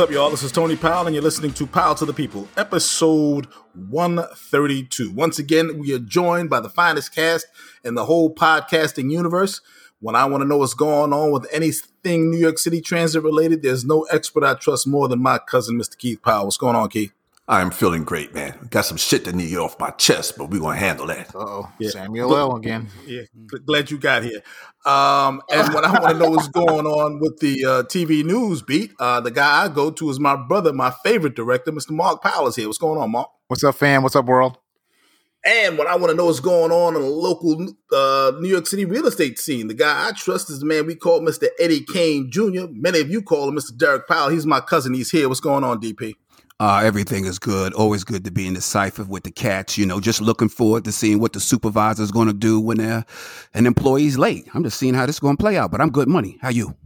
What's up, y'all? This is Tony Powell, and you're listening to Powell to the People, episode 132. Once again, we are joined by the finest cast in the whole podcasting universe. When I want to know what's going on with anything New York City transit related, there's no expert I trust more than my cousin, Mr. Keith Powell. What's going on, Keith? I'm feeling great, man. Got some shit to need off my chest, but we're gonna handle that. oh, yeah. Samuel L. again. Yeah, glad you got here. Um, and what I want to know is going on with the uh, TV news beat, uh, the guy I go to is my brother, my favorite director, Mr. Mark Powell is here. What's going on, Mark? What's up, fam? What's up, world? And what I want to know is going on in the local uh, New York City real estate scene. The guy I trust is the man we call Mr. Eddie Kane Jr. Many of you call him Mr. Derek Powell. He's my cousin. He's here. What's going on, DP? Uh, everything is good. Always good to be in the cipher with the cats. You know, just looking forward to seeing what the supervisor is going to do when they're an employee's late. I'm just seeing how this is going to play out. But I'm good money. How you?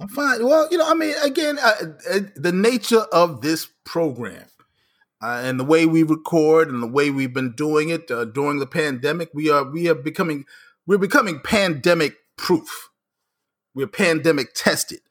I'm fine. Well, you know, I mean, again, uh, uh, the nature of this program uh, and the way we record and the way we've been doing it uh, during the pandemic, we are we are becoming we're becoming pandemic proof. We're pandemic tested.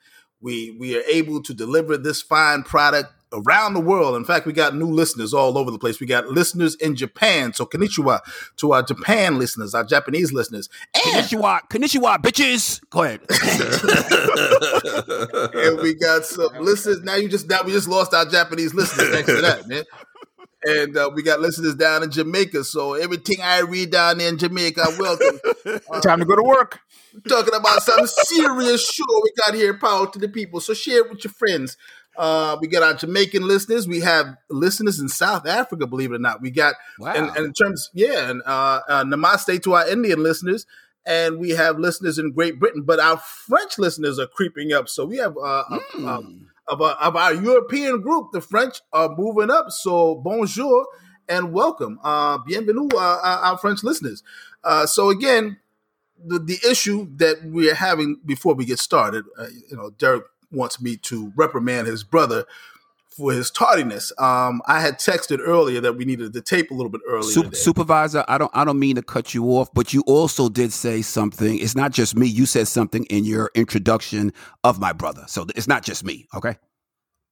We we are able to deliver this fine product around the world. In fact, we got new listeners all over the place. We got listeners in Japan. So konnichiwa to our Japan listeners, our Japanese listeners. And, konnichiwa, konnichiwa, bitches. Go ahead. and we got some listeners. Now you just now we just lost our Japanese listeners thanks to that, man. And uh, we got listeners down in Jamaica. So everything irie down there in Jamaica, welcome. Uh, Time to go to work. Talking about some serious show we got here, Powell to the People. So share it with your friends. Uh, we got our Jamaican listeners. We have listeners in South Africa, believe it or not. We got, wow. and, and in terms, yeah, and uh, uh, namaste to our Indian listeners. And we have listeners in Great Britain, but our French listeners are creeping up. So we have uh, mm. of, our, of our European group, the French are moving up. So bonjour and welcome. Uh, bienvenue, uh, our French listeners. Uh, so again, the, the issue that we're having before we get started, uh, you know, Derek wants me to reprimand his brother for his tardiness. Um, I had texted earlier that we needed the tape a little bit earlier. Sup- supervisor, I don't, I don't mean to cut you off, but you also did say something. It's not just me. You said something in your introduction of my brother, so it's not just me. Okay.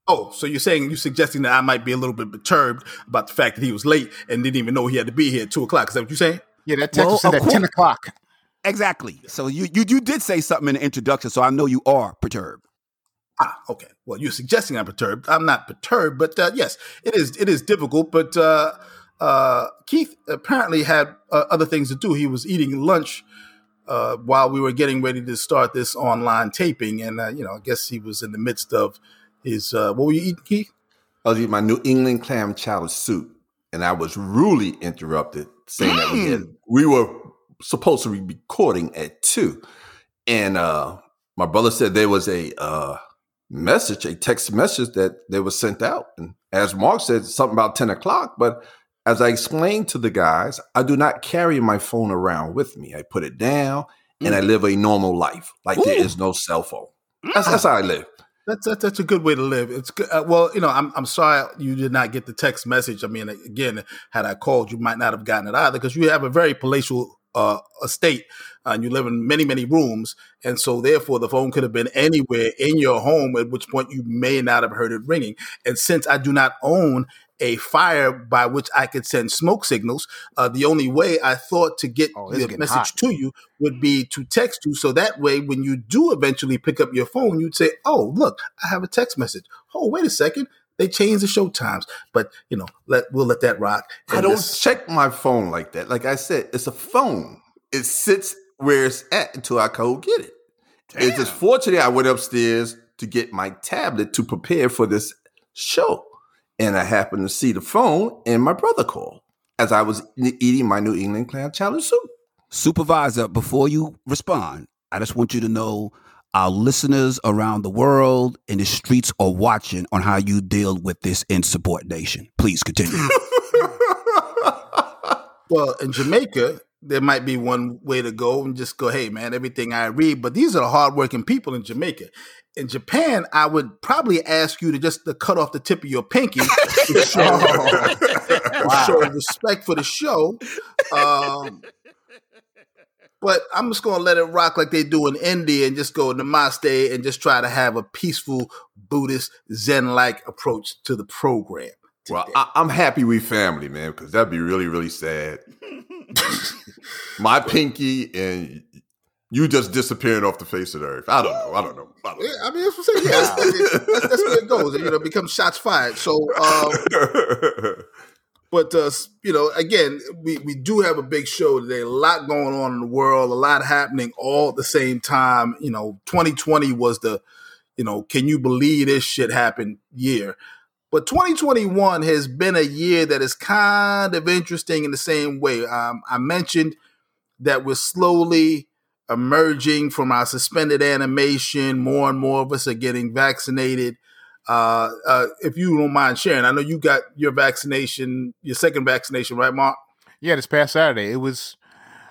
Oh, so you're saying you're suggesting that I might be a little bit perturbed about the fact that he was late and didn't even know he had to be here at two o'clock? Is that what you're saying? Yeah, that text well, said at ten o'clock. Exactly. So you, you you did say something in the introduction, so I know you are perturbed. Ah, okay. Well, you're suggesting I'm perturbed. I'm not perturbed, but uh, yes, it is. It is difficult. But uh, uh, Keith apparently had uh, other things to do. He was eating lunch uh, while we were getting ready to start this online taping, and uh, you know, I guess he was in the midst of his. what were you eating, Keith? I was eating my New England clam chowder soup, and I was rudely interrupted, saying mm. that we, had, we were supposed to be recording at two, and my brother said there was a message, a text message that they were sent out. And as Mark said, something about 10 o'clock. But as I explained to the guys, I do not carry my phone around with me. I put it down mm. and I mm. live a normal life. Like Ooh. there is no cell phone. That's, that's how I live. That's, that's, that's a good way to live. It's good. Uh, well, you know, I'm I'm sorry you did not get the text message. I mean, again, had I called, you might not have gotten it either because you have a very palatial uh, estate uh, and you live in many, many rooms. And so, therefore, the phone could have been anywhere in your home, at which point you may not have heard it ringing. And since I do not own a fire by which I could send smoke signals, uh, the only way I thought to get oh, the message hot. to you would be to text you. So that way, when you do eventually pick up your phone, you'd say, Oh, look, I have a text message. Oh, wait a second. They changed the show times, but you know, let we'll let that rock. I don't this- check my phone like that. Like I said, it's a phone. It sits where it's at until I go get it. Damn. It's just fortunate I went upstairs to get my tablet to prepare for this show. And I happened to see the phone and my brother called as I was eating my New England clam chowder soup. Supervisor, before you respond, I just want you to know our listeners around the world in the streets are watching on how you deal with this insubordination. Please continue. well, in Jamaica, there might be one way to go and just go, hey, man, everything irie. But these are the hardworking people in Jamaica. In Japan, I would probably ask you to just to cut off the tip of your pinky to show, wow. show respect for the show. Um, but I'm just gonna let it rock like they do in India and just go namaste and just try to have a peaceful Buddhist Zen like approach to the program. Today. Well, I, am happy we family, man, because that'd be really, really sad. My pinky and you just disappearing off the face of the earth. I don't know. I don't know. I, don't know. I mean, that's what I'm saying. Yeah, that's, that's, where it goes. You know, become shots fired. So, um, but uh, you know, again, we we do have a big show today. A lot going on in the world. A lot happening all at the same time. You know, 2020 was the, you know, can you believe this shit happened year. But 2021 has been a year that is kind of interesting in the same way. Um, I mentioned that we're slowly emerging from our suspended animation. More and more of us are getting vaccinated. Uh, uh, if you don't mind sharing, I know you got your vaccination, your second vaccination, right, Mark? Yeah, this past Saturday. It was,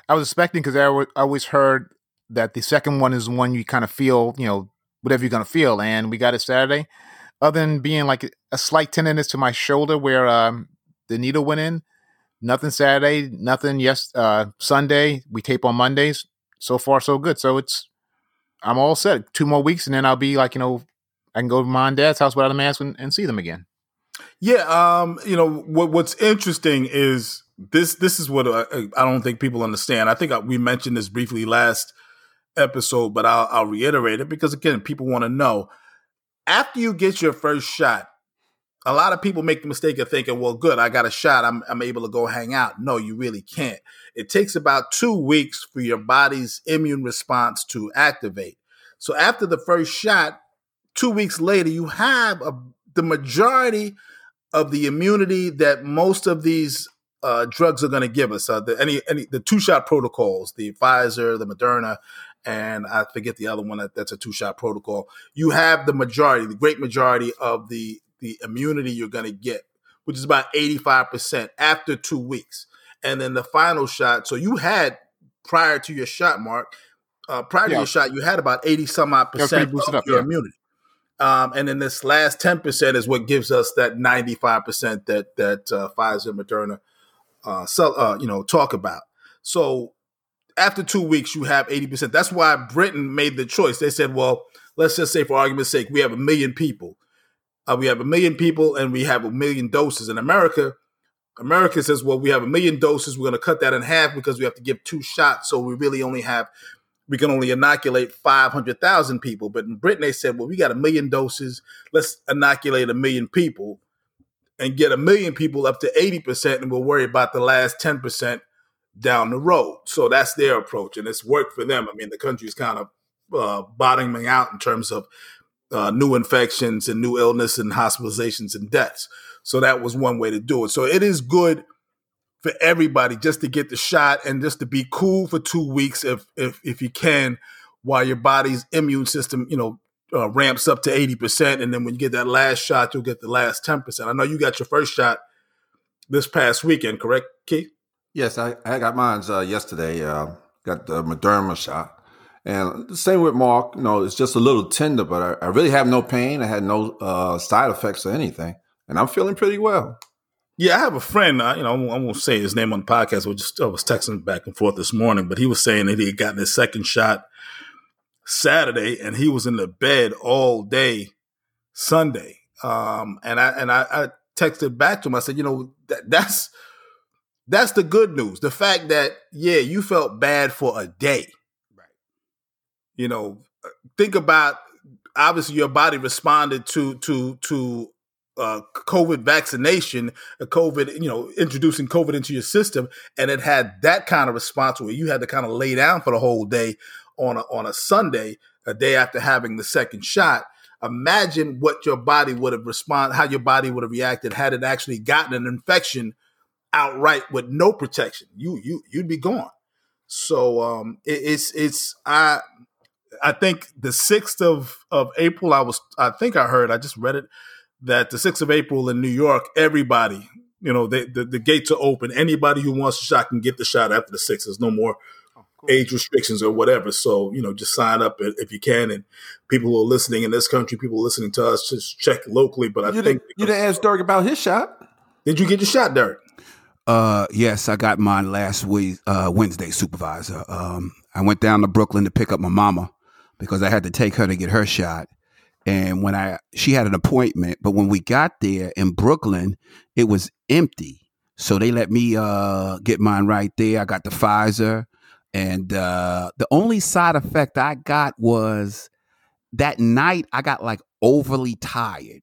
I was expecting because I, w- I always heard that the second one is one you kind of feel, you know, whatever you're going to feel. And we got it Saturday. Other than being like a slight tenderness to my shoulder where um, the needle went in, nothing Saturday, nothing yes uh, Sunday. We tape on Mondays so far so good. So it's I'm all set. Two more weeks, and then I'll be like, you know, I can go to mom and dad's house without a mask and, and see them again. Yeah, um, you know what, what's interesting is this. This is what I, I don't think people understand. I think uh, we mentioned this briefly last episode, but I'll, I'll reiterate it because again, people want to know. After you get your first shot, a lot of people make the mistake of thinking, well, good, I got a shot. I'm, I'm able to go hang out. No, you really can't. It takes about two weeks for your body's immune response to activate. So after the first shot, two weeks later, you have a, the majority of the immunity that most of these uh, drugs are going to give us. Uh, the, any, any, the two shot protocols, the Pfizer, the Moderna, and I forget the other one that, that's a two shot protocol. You have the majority, the great majority of the the immunity you're going to get, which is about 85% after two weeks. And then the final shot. So you had prior to your shot, Mark, uh, prior yeah. to your shot, you had about 80 some odd percent of up, your yeah. immunity. Um, and then this last 10% is what gives us that 95% that, that uh, Pfizer, Moderna, uh, sell, uh, you know, talk about. So after two weeks, you have 80%. That's why Britain made the choice. They said, well, let's just say for argument's sake, we have a million people. Uh, we have a million people and we have a million doses. In America, America says, well, we have a million doses. We're going to cut that in half because we have to give two shots. So we really only have, we can only inoculate 500,000 people. But in Britain, they said, well, we got a million doses. Let's inoculate a million people and get a million people up to 80%. And we'll worry about the last 10% down the road. So that's their approach. And it's worked for them. I mean, the country's kind of uh, bottoming out in terms of uh, new infections and new illness and hospitalizations and deaths. So that was one way to do it. So it is good for everybody just to get the shot and just to be cool for two weeks if if if you can, while your body's immune system, you know, uh, ramps up to eighty percent, and then when you get that last shot, you'll get the last ten percent. I know you got your first shot this past weekend, correct, Keith? Yes, I, I got mine uh, yesterday. Uh, got the Moderna shot. And the same with Mark, you know, it's just a little tender, but I, I really have no pain. I had no uh, side effects or anything, and I'm feeling pretty well. Yeah, I have a friend. Uh, you know, I won't say his name on the podcast. We just I was texting back and forth this morning, but he was saying that he had gotten his second shot Saturday, and he was in the bed all day Sunday. Um, and I and I, I texted back to him. I said, you know, that, that's that's the good news. The fact that yeah, you felt bad for a day Right. you know, think about obviously your body responded to to to uh, COVID vaccination, a COVID, you know, introducing COVID into your system, and it had that kind of response where you had to kind of lay down for the whole day on a, on a Sunday, a day after having the second shot. Imagine what your body would have responded, how your body would have reacted had it actually gotten an infection outright with no protection. You you you'd be gone. So um, it, it's it's I I think the sixth of of April. I was I think I heard I just read it that the sixth of April in New York, everybody you know they, the the gates are open. Anybody who wants a shot can get the shot after the sixth. There's no more oh, cool. age restrictions or whatever. So you know just sign up if you can. And people who are listening in this country, people listening to us, just check locally. But I you think didn't, you didn't ask Dirk about his shot. Did you get your shot, Dirk? Uh, yes, I got mine last week, uh, Wednesday, supervisor. Um, I went down to Brooklyn to pick up my mama because I had to take her to get her shot. And when I, she had an appointment, but when we got there in Brooklyn, it was empty. So they let me uh, get mine right there. I got the Pfizer. And uh, the only side effect I got was that night I got like overly tired.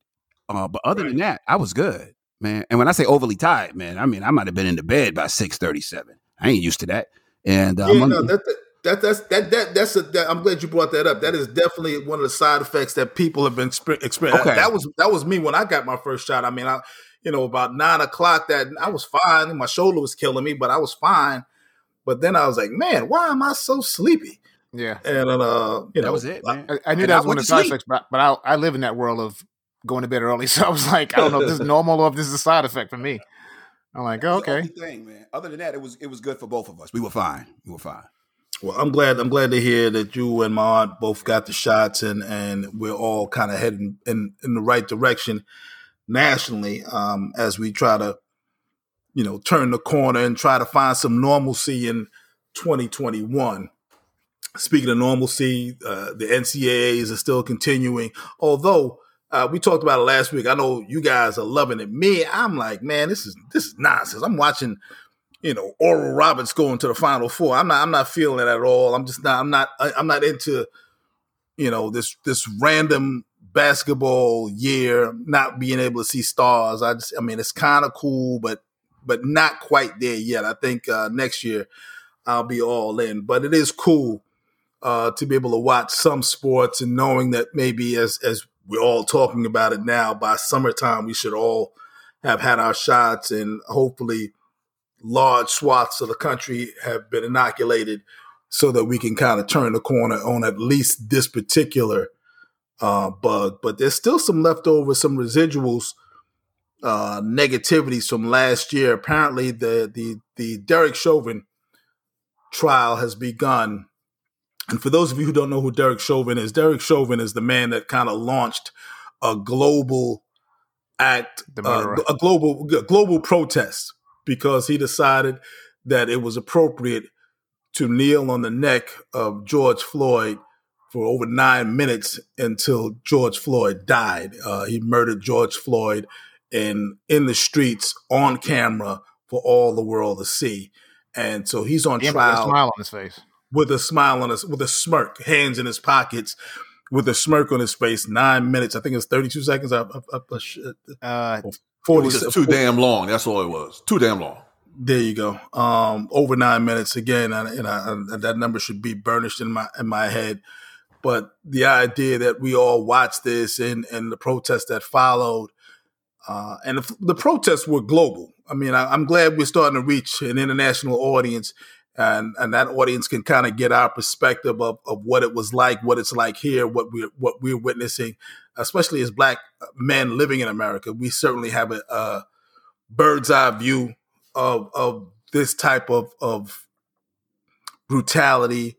Uh, but other right. than that, I was good, man. And when I say overly tired, man, I mean I might have been in the bed by six thirty seven. I ain't used to that. And uh, yeah, no, that, that, that's that that that's a. That, I'm glad you brought that up. That is definitely one of the side effects that people have been experiencing. Okay. That was that was me when I got my first shot. I mean, I you know about nine o'clock that I was fine. My shoulder was killing me, but I was fine. But then I was like, man, why am I so sleepy? Yeah, and uh, you know, that was it. I, I, knew that was one of the side effects, but, but I, I live in that world of going to bed early, so I was like, I don't know if this is normal or if this is a side effect for me. I'm like, oh, okay. Thing, man. Other than that, it was it was good for both of us. We were fine. We were fine. Well, I'm glad. I'm glad to hear that you and my aunt both got the shots, and and we're all kind of heading in in the right direction nationally um, as we try to, you know, turn the corner and try to find some normalcy in 2021. Speaking of normalcy, uh, the NCAAs are still continuing, although uh, we talked about it last week. I know you guys are loving it. Me, I'm like, man, this is this is nonsense. I'm watching, you know, Oral Roberts going to the Final Four. I'm not I'm not feeling it at all. I'm just not I'm not I'm not into, you know, this this random basketball year not being able to see stars. I just I mean it's kind of cool, but but not quite there yet. I think uh, next year I'll be all in. But it is cool uh, to be able to watch some sports and knowing that maybe as as we're all talking about it now. By summertime, we should all have had our shots, and hopefully, large swaths of the country have been inoculated so that we can kind of turn the corner on at least this particular uh, bug. But there's still some leftover, some residuals, uh, negativities from last year. Apparently, the the the Derek Chauvin trial has begun and for those of you who don't know who Derek Chauvin is, Derek Chauvin is the man that kind of launched a global act, uh, a global a global protest because he decided that it was appropriate to kneel on the neck of George Floyd for over nine minutes until George Floyd died. Uh, he murdered George Floyd in in the streets on camera for all the world to see, and so he's on trial. With a smile on his face with a smile on his, with a smirk, hands in his pockets, with a smirk on his face. Nine minutes, I think it's thirty-two seconds. I, I, I, uh, Forty. It was too 40. damn long. That's all it was. Too damn long. There you go. Um, over nine minutes again, and, and, and that number should be burnished in my in my head. But the idea that we all watched this and and the protests that followed, uh, and the, the, protests were global. I mean, I, I'm glad we're starting to reach an international audience and and that audience can kind of get our perspective of, of what it was like, what it's like here, what we're what we're witnessing, especially as black men living in America. We certainly have a, a bird's eye view of of this type of of brutality,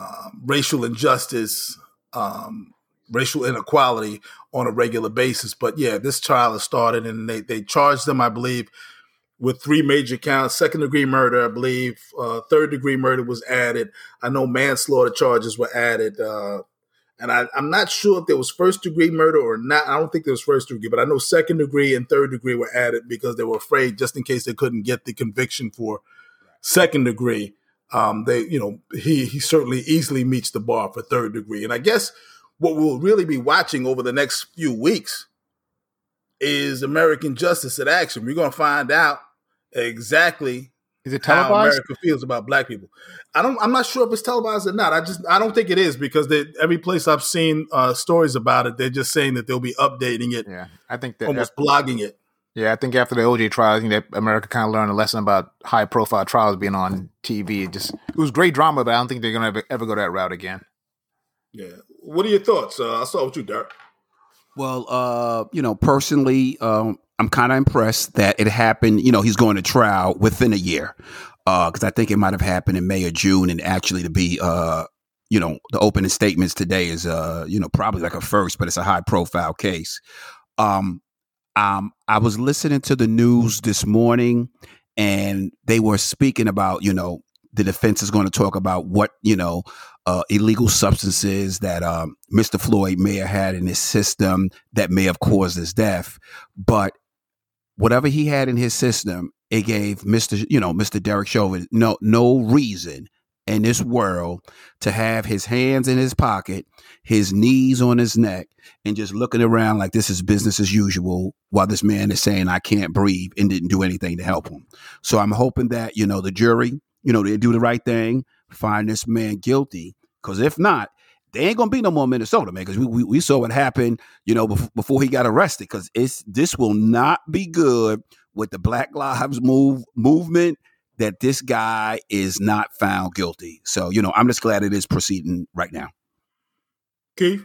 um, racial injustice, um, racial inequality on a regular basis. But yeah, this trial has started, and they they charged them, I believe with three major counts second degree murder, I believe. Uh, third degree murder was added. I know manslaughter charges were added. Uh, and I, am not sure if there was first degree murder or not. I don't think there was first degree, but I know second degree and third degree were added because they were afraid just in case they couldn't get the conviction for second degree. Um, they, you know, he he certainly easily meets the bar for third degree. And I guess what we'll really be watching over the next few weeks is American Justice in action. We're going to find out exactly is it televised? How America feels about black people. I don't. I'm not sure if it's televised or not. I just. I don't think it is because they, every place I've seen uh, stories about it, they're just saying that they'll be updating it. Yeah, I think that almost blogging it. Yeah, I think after the OJ trial, I think that America kind of learned a lesson about high profile trials being on TV. It just it was great drama, but I don't think they're gonna ever, ever go that route again. Yeah. What are your thoughts? Uh, I'll start with you, Derek. Well, uh, you know, personally, um, I'm kind of impressed that it happened. You know, he's going to trial within a year because uh, I think it might have happened in May or June, and actually to be, uh, you know, the opening statements today is, uh, you know, probably like a first, but it's a high profile case. Um, um, I was listening to the news this morning, and they were speaking about, you know, the defense is going to talk about what you know uh, illegal substances that um, Mr. Floyd may have had in his system that may have caused his death, but whatever he had in his system, it gave Mr. you know Mr. Derek Chauvin no no reason in this world to have his hands in his pocket, his knees on his neck, and just looking around like this is business as usual while this man is saying, I can't breathe and didn't do anything to help him. So I'm hoping that, you know, the jury, you know, they do the right thing, find this man guilty. Because if not, they ain't gonna be no more Minnesota, man. Because we, we, we saw what happened, you know, before, before he got arrested. Because it's this will not be good with the Black Lives Move movement that this guy is not found guilty. So, you know, I'm just glad it is proceeding right now. Keith?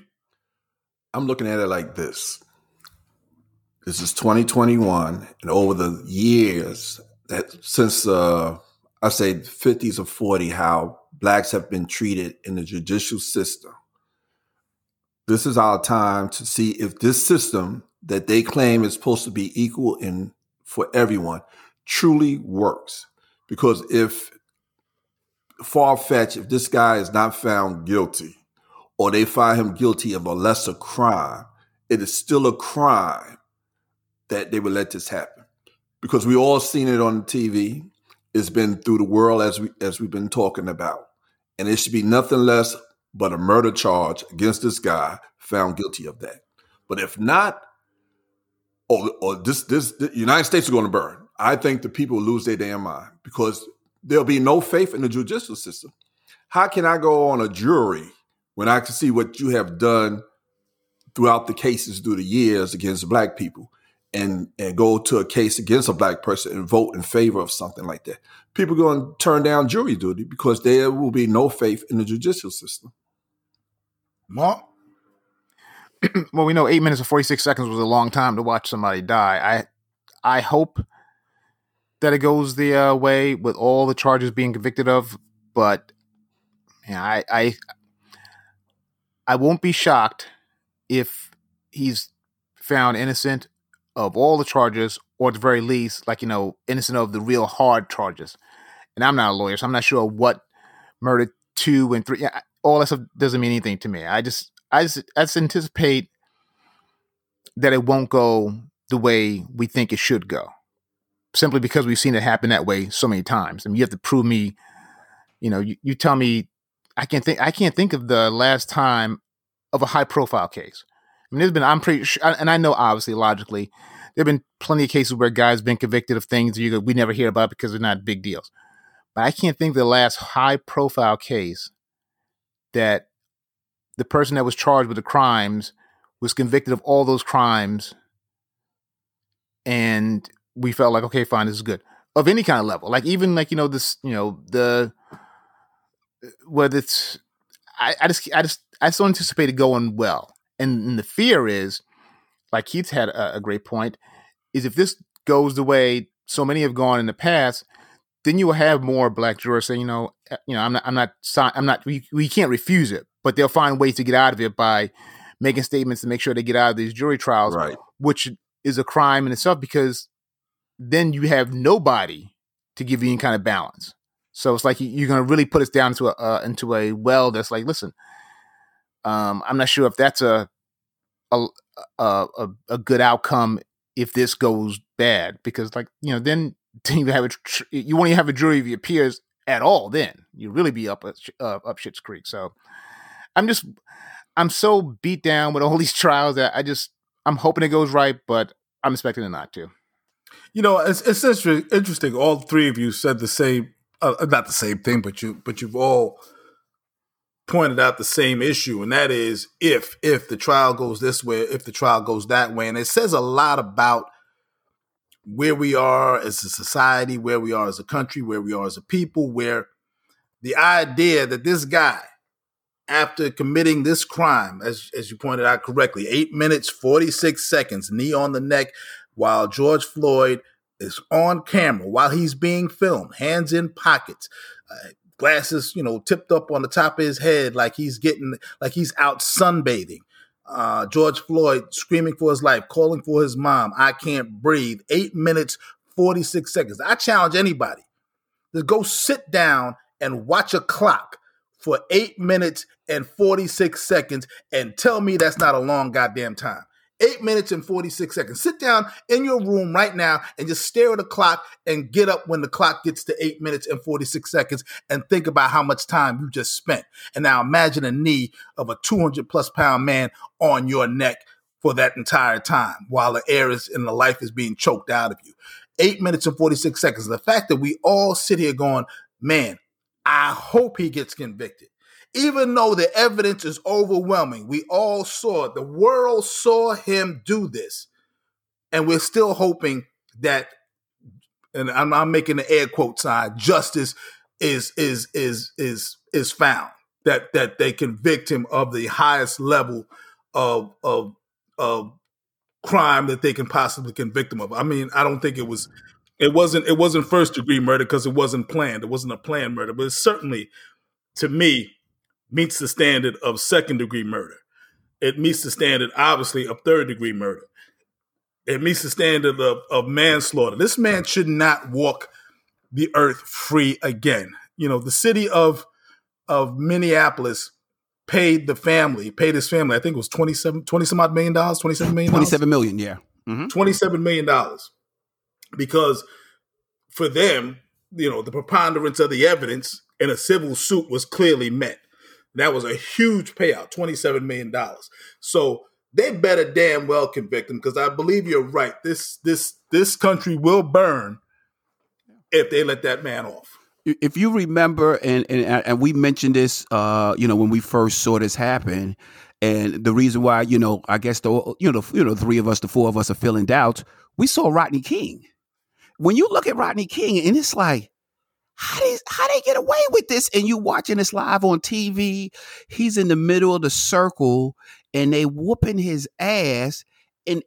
I'm looking at it like this. This is 2021, and over the years that since uh, I say 50s or 40, how blacks have been treated in the judicial system. This is our time to see if this system that they claim is supposed to be equal in for everyone truly works. Because if far fetched, if this guy is not found guilty or they find him guilty of a lesser crime, it is still a crime that they would let this happen. Because we all seen it on TV. It's been through the world as we as we've been talking about. And it should be nothing less but a murder charge against this guy found guilty of that. But if not, or, or this this the United States is going to burn. I think the people lose their damn mind because there'll be no faith in the judicial system. How can I go on a jury when I can see what you have done throughout the cases through the years against black people and and go to a case against a black person and vote in favor of something like that? People are going to turn down jury duty because there will be no faith in the judicial system. Mark? well, we know eight minutes and forty six seconds was a long time to watch somebody die. I I hope that it goes the uh, way with all the charges being convicted of, but yeah, I, I I won't be shocked if he's found innocent of all the charges, or at the very least, like you know, innocent of the real hard charges. And I'm not a lawyer, so I'm not sure what murder two and three. Yeah, all that stuff doesn't mean anything to me. I just, I just, I just anticipate that it won't go the way we think it should go simply because we've seen it happen that way so many times. I mean, you have to prove me, you know, you, you tell me I can't think I can't think of the last time of a high profile case. I mean, there's been I'm pretty sure, and I know obviously logically there've been plenty of cases where guys been convicted of things you we never hear about because they're not big deals. But I can't think of the last high profile case that the person that was charged with the crimes was convicted of all those crimes and we felt like okay, fine, this is good of any kind of level. Like even like you know this, you know the whether it's I, I just I just I still anticipate it going well, and, and the fear is like Keith had a, a great point is if this goes the way so many have gone in the past, then you will have more black jurors saying, you know, eh, you know, I'm not, I'm not, I'm not, we, we can't refuse it, but they'll find ways to get out of it by making statements to make sure they get out of these jury trials, right. which is a crime in itself because then you have nobody to give you any kind of balance. So it's like you're going to really put us down into a uh, into a well that's like, listen, um, I'm not sure if that's a a, a a good outcome if this goes bad because like you know then, then you have a you won't even have a jury of your peers at all. Then you really be up uh, up shit's creek. So I'm just I'm so beat down with all these trials that I just I'm hoping it goes right, but I'm expecting it not to. You know, it's it's interesting. All three of you said the same, uh, not the same thing, but you but you've all pointed out the same issue, and that is if if the trial goes this way, if the trial goes that way, and it says a lot about where we are as a society, where we are as a country, where we are as a people, where the idea that this guy, after committing this crime, as as you pointed out correctly, eight minutes forty six seconds, knee on the neck, while George Floyd is on camera, while he's being filmed, hands in pockets, uh, glasses, you know, tipped up on the top of his head, like he's getting, like he's out sunbathing. Uh, George Floyd screaming for his life, calling for his mom. I can't breathe. Eight minutes, 46 seconds. I challenge anybody to go sit down and watch a clock for eight minutes and 46 seconds and tell me that's not a long goddamn time. Eight minutes and 46 seconds. Sit down in your room right now and just stare at the clock and get up when the clock gets to eight minutes and 46 seconds and think about how much time you just spent. And now imagine a knee of a 200 plus pound man on your neck for that entire time while the air is and the life is being choked out of you. Eight minutes and 46 seconds. The fact that we all sit here going, man, I hope he gets convicted even though the evidence is overwhelming, we all saw it. The world saw him do this. And we're still hoping that, and I'm, I'm making the air quote sign, justice is is is is is found. That that they convict him of the highest level of of of crime that they can possibly convict him of. I mean, I don't think it was it wasn't it wasn't first degree murder because it wasn't planned. It wasn't a planned murder, but it's certainly to me meets the standard of second degree murder. It meets the standard, obviously, of third degree murder. It meets the standard of, of manslaughter. This man should not walk the earth free again. You know, the city of of Minneapolis paid the family, paid his family, I think it was 27, 20 some odd million dollars, 27 million. 27 million, yeah. Mm-hmm. $27 million. Because for them, you know, the preponderance of the evidence in a civil suit was clearly met. That was a huge payout, $27 million. So they better damn well convict him because I believe you're right. This this this country will burn if they let that man off. If you remember, and and, and we mentioned this, uh, you know, when we first saw this happen, and the reason why, you know, I guess the you know, you know, three of us, the four of us are feeling doubts. We saw Rodney King. When you look at Rodney King, and it's like, how they how they get away with this? And you watching this live on TV. He's in the middle of the circle and they whooping his ass and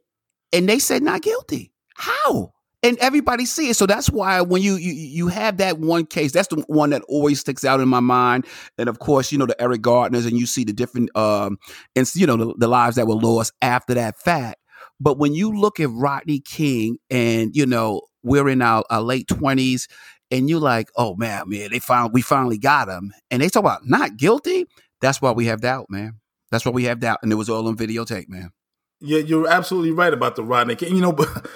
and they said not guilty. How? And everybody see it. So that's why when you, you you have that one case, that's the one that always sticks out in my mind. And of course, you know, the Eric Gardners and you see the different um and you know the, the lives that were lost after that fact. But when you look at Rodney King and you know, we're in our, our late twenties and you like, oh man, man, they found we finally got him, and they talk about not guilty. That's why we have doubt, man. That's why we have doubt, and it was all on videotape, man. Yeah, you're absolutely right about the Rodney King. You know, but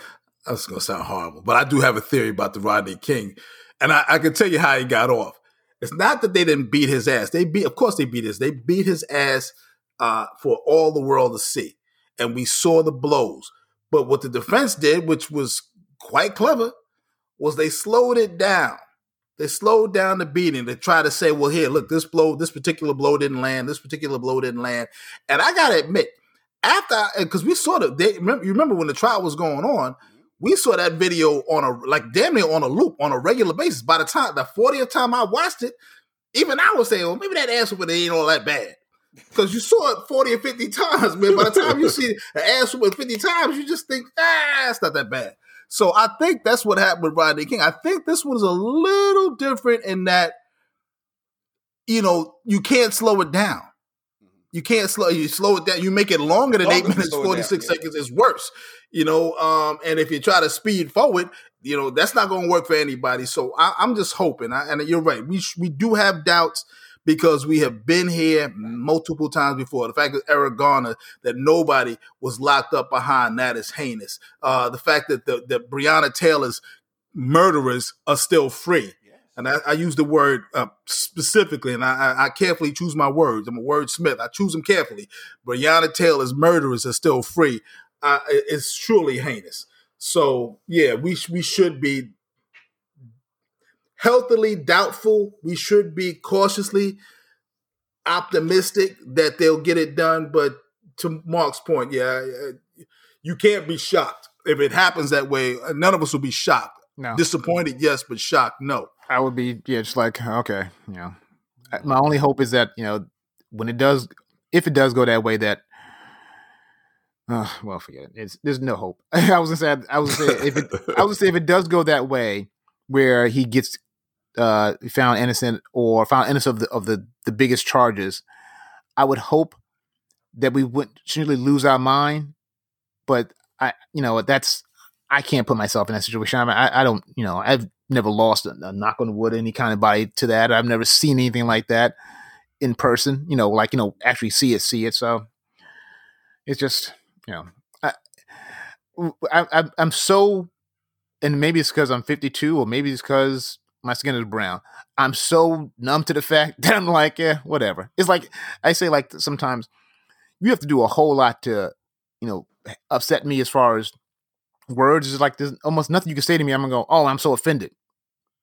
that's gonna sound horrible, but I do have a theory about the Rodney King, and I, I can tell you how he got off. It's not that they didn't beat his ass. They beat, of course, they beat his. They beat his ass uh, for all the world to see, and we saw the blows. But what the defense did, which was quite clever, was they slowed it down. They slowed down the beating to try to say, well, here, look, this blow, this particular blow didn't land, this particular blow didn't land. And I gotta admit, after because we saw the they remember, you remember when the trial was going on, we saw that video on a like damn near on a loop on a regular basis. By the time the 40th time I watched it, even I was saying, well, maybe that ass whooping ain't all that bad. Because you saw it 40 or 50 times, man. By the time you see an ass whooping 50 times, you just think, ah, it's not that bad. So I think that's what happened with Rodney King. I think this was a little different in that, you know, you can't slow it down. You can't slow you slow it down. You make it longer than eight minutes, forty six seconds is worse. You know, um, and if you try to speed forward, you know that's not going to work for anybody. So I, am just hoping, I, and you're right. We we do have doubts because we have been here multiple times before. The fact that Eric Garner, that nobody was locked up behind that is heinous. Uh, the fact that the, the Breonna Taylor's murderers are still free. And I, I, use the word uh, specifically, and I, I, carefully choose my words. I'm a wordsmith. I choose them carefully. Breonna Taylor's murderers are still free. Uh, it's truly heinous. So yeah, we we should be healthily doubtful. We should be cautiously optimistic that they'll get it done. But to Mark's point, yeah, you can't be shocked if it happens that way. None of us will be shocked. No. Disappointed, yes, but shocked, no. I would be, yeah, just like okay, you know. My only hope is that you know when it does, if it does go that way, that uh, well, forget it. It's, there's no hope. I was gonna say, I was gonna say if it, I was gonna say if it does go that way, where he gets uh, found innocent or found innocent of the of the the biggest charges, I would hope that we wouldn't truly lose our mind. But I, you know, that's I can't put myself in that situation. I, mean, I, I don't, you know, I've never lost a, a knock on wood any kind of body to that. I've never seen anything like that in person. You know, like you know, actually see it, see it. So it's just you know, I, I I'm so, and maybe it's because I'm 52, or maybe it's because my skin is brown. I'm so numb to the fact that I'm like, yeah, whatever. It's like I say, like sometimes you have to do a whole lot to, you know, upset me as far as words. Is like there's almost nothing you can say to me. I'm gonna go, oh, I'm so offended.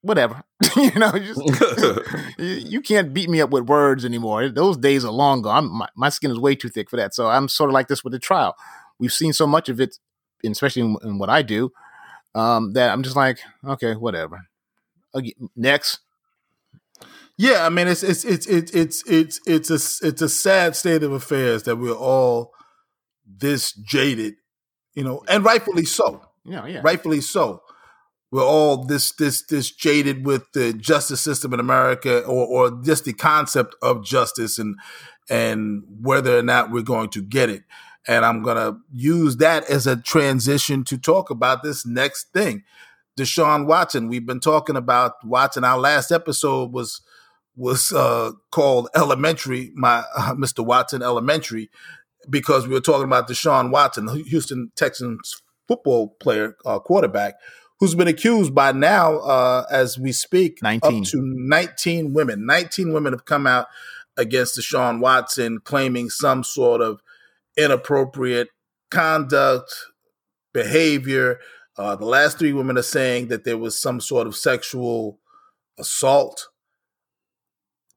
Whatever, you know. Just you can't beat me up with words anymore. Those days are long gone. My, my skin is way too thick for that. So I'm sort of like this with the trial. We've seen so much of it, especially in, in what I do, um, that I'm just like, okay, whatever. Next. Yeah, I mean it's it's it's it's it's it's it's a it's a sad state of affairs that we're all this jaded, you know, and rightfully so. Yeah, yeah. Rightfully so. We're all this this this jaded with the justice system in America or or just the concept of justice and and whether or not we're going to get it. And I'm going to use that as a transition to talk about this next thing. Deshaun Watson. We've been talking about Watson. Our last episode was was uh, called Elementary, my uh, Mr. Watson Elementary, because we were talking about Deshaun Watson, Houston Texans football player, uh, quarterback, who's been accused by now, uh, as we speak, 19. up to 19 women. 19 women have come out against Deshaun Watson, claiming some sort of inappropriate conduct, behavior, uh, the last three women are saying that there was some sort of sexual assault,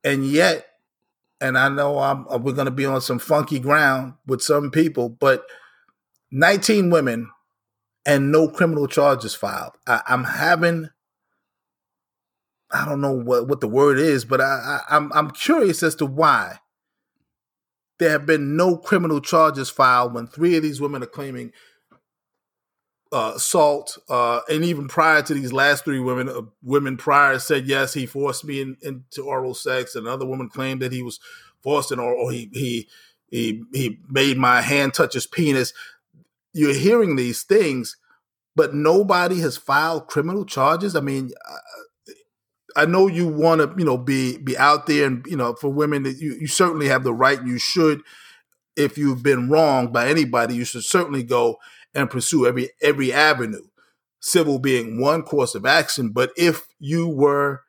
and yet, and I know I'm, uh, we're going to be on some funky ground with some people, but 19 women and no criminal charges filed. I, am having, I don't know what, what the word is, but I, I, I'm I'm curious as to why there have been no criminal charges filed when three of these women are claiming uh, assault, uh, and even prior to these last three women, uh, women prior said yes, he forced me in, into oral sex. Another woman claimed that he was forced in oral. He he he he made my hand touch his penis. You're hearing these things, but nobody has filed criminal charges. I mean, I, I know you want to you know be be out there and you know for women you you certainly have the right. and You should, if you've been wronged by anybody, you should certainly go and pursue every every avenue, civil being one course of action. But if you were